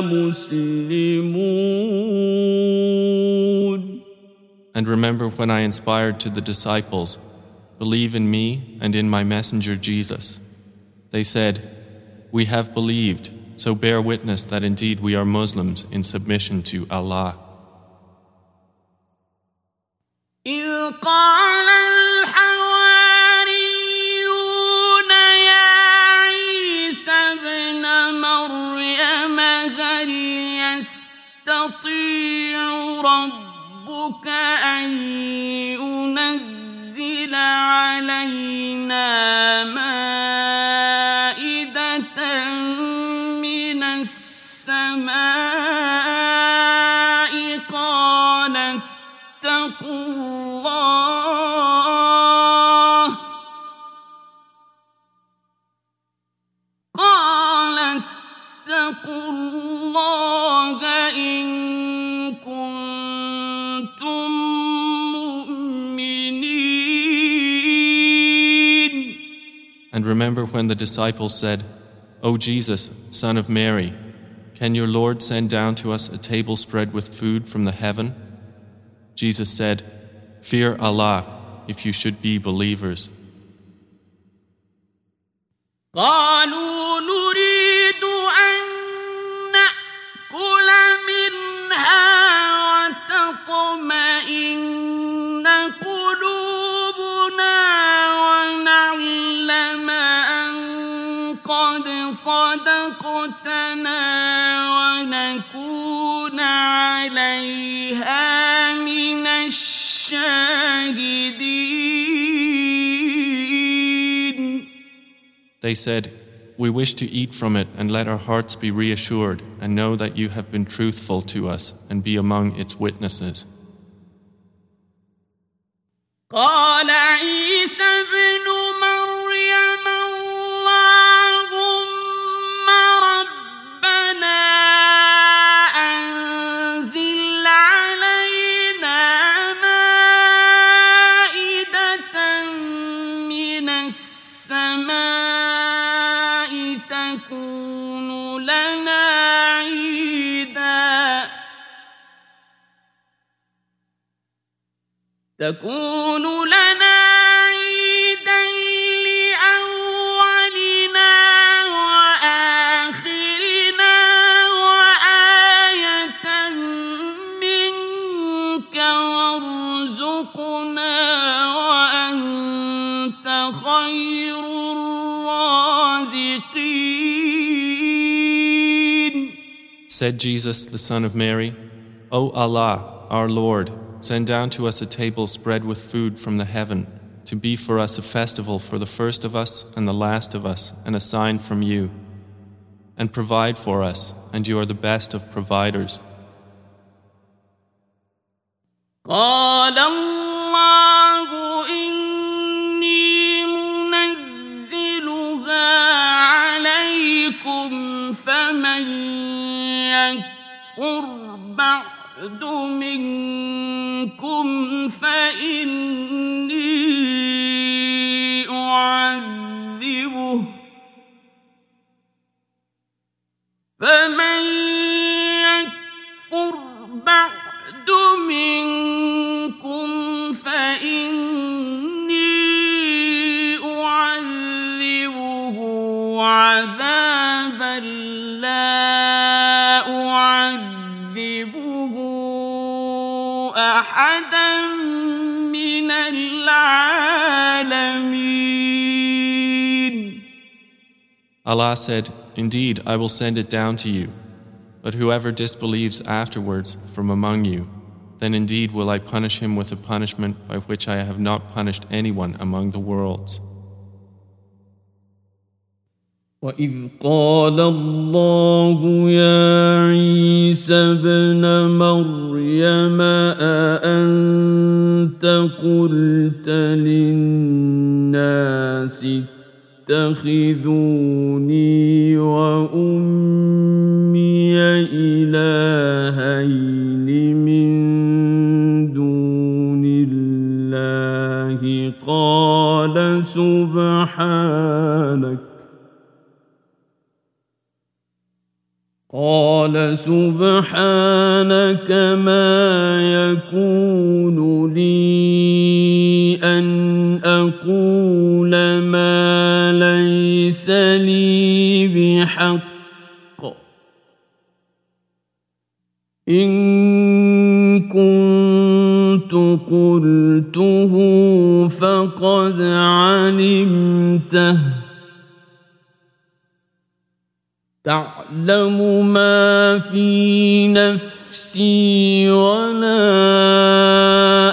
مسلمون And remember when I inspired to the disciples, Believe in me and in my messenger Jesus. They said, We have believed, so bear witness that indeed we are Muslims in submission to Allah. إذ قال الحواريون ربك أن ينزل علينا disciples said, O Jesus, son of Mary, can your Lord send down to us a table spread with food from the heaven? Jesus said, Fear Allah if you should be believers. They said, We wish to eat from it and let our hearts be reassured and know that you have been truthful to us and be among its witnesses. Said Jesus, the Son of Mary, O Allah, our Lord, send down to us a table spread with food from the heaven, to be for us a festival for the first of us and the last of us, and a sign from you. And provide for us, and you are the best of providers. قال الله إني منزلها عليكم فمن يكفر بعد منكم فإني أعذبه. فمن يكفر بعد منكم فإني أعذبه عذابا أحدا من العالمين Allah said, Indeed, I will send it down to you. But whoever disbelieves afterwards from among you, then indeed will I punish him with a punishment by which I have not punished anyone among the worlds. وإذ قال الله يا عيسى ابن مريم أأنت قلت للناس اتخذوني سبحانك ما يكون لي أن أقول ما ليس لي بحق. إن كنت قلته فقد علمته. تعلم ما في نفسي ولا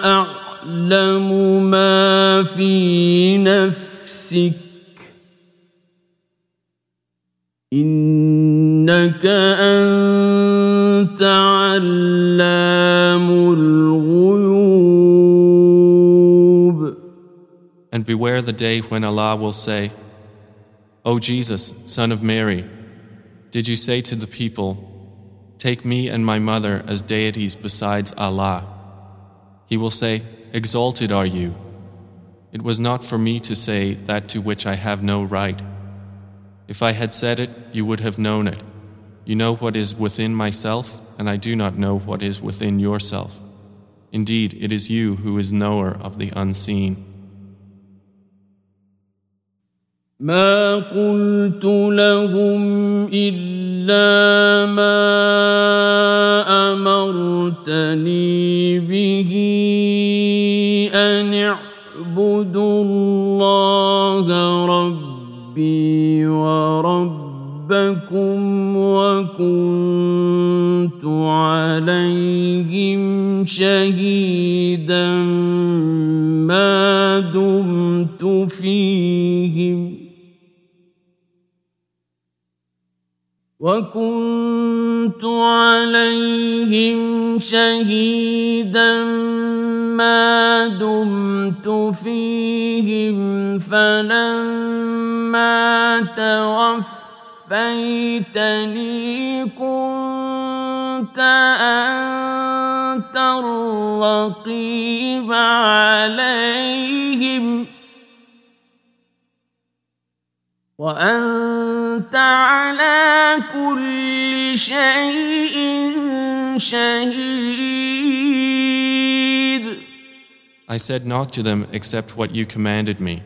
أعلم ما في نفسك إنك أنت علام الغيوب And beware the day when Allah will say, O Jesus, son of Mary, did you say to the people, Take me and my mother as deities besides Allah? He will say, Exalted are you. It was not for me to say that to which I have no right. If I had said it, you would have known it. You know what is within myself, and I do not know what is within yourself. Indeed, it is you who is knower of the unseen. ما قلت لهم إلا ما أمرتني به أن اعبدوا الله ربي وربكم وكنت عليهم شهيدا ما دمت فيهم وكنت عليهم شهيدا ما دمت فيهم فلما توفيتني كنت انت الرقيب عليهم وانت على كل شيء شهيد I said not to them except what you commanded me,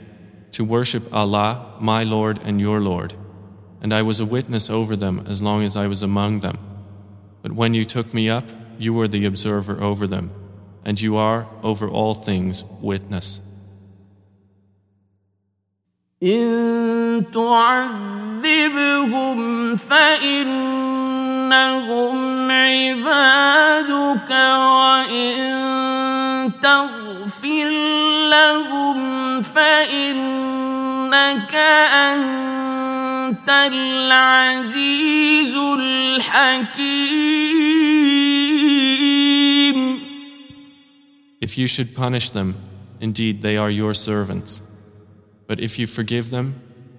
to worship Allah, my Lord and your Lord. And I was a witness over them as long as I was among them. But when you took me up, you were the observer over them, and you are, over all things, witness. إن تعذبهم فإنهم عبادك وإن تغفر لهم فإنك أنت العزيز الحكيم If you should punish them, indeed they are your servants. But if you forgive them,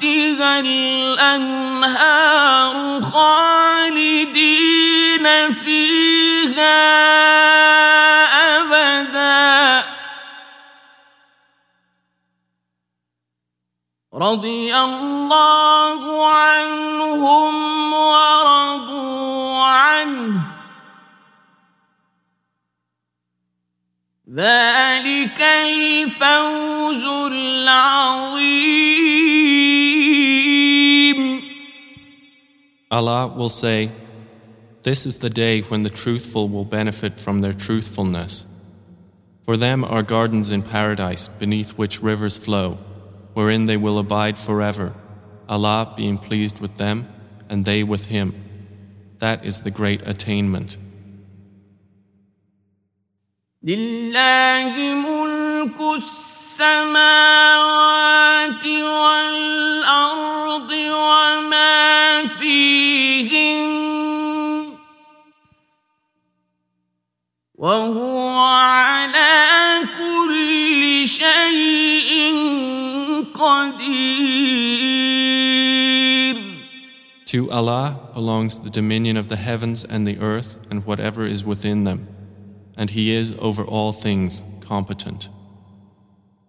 تحتها الأنهار خالدين فيها أبدا. رضي الله عنهم ورضوا عنه. ذلك الفوز العظيم. Allah will say, This is the day when the truthful will benefit from their truthfulness. For them are gardens in paradise beneath which rivers flow, wherein they will abide forever, Allah being pleased with them and they with Him. That is the great attainment. لله ملك السماوات والأرض وما وهو على كل شيء قدير To Allah belongs the dominion of the heavens and the earth and whatever is within them, and He is over all things competent.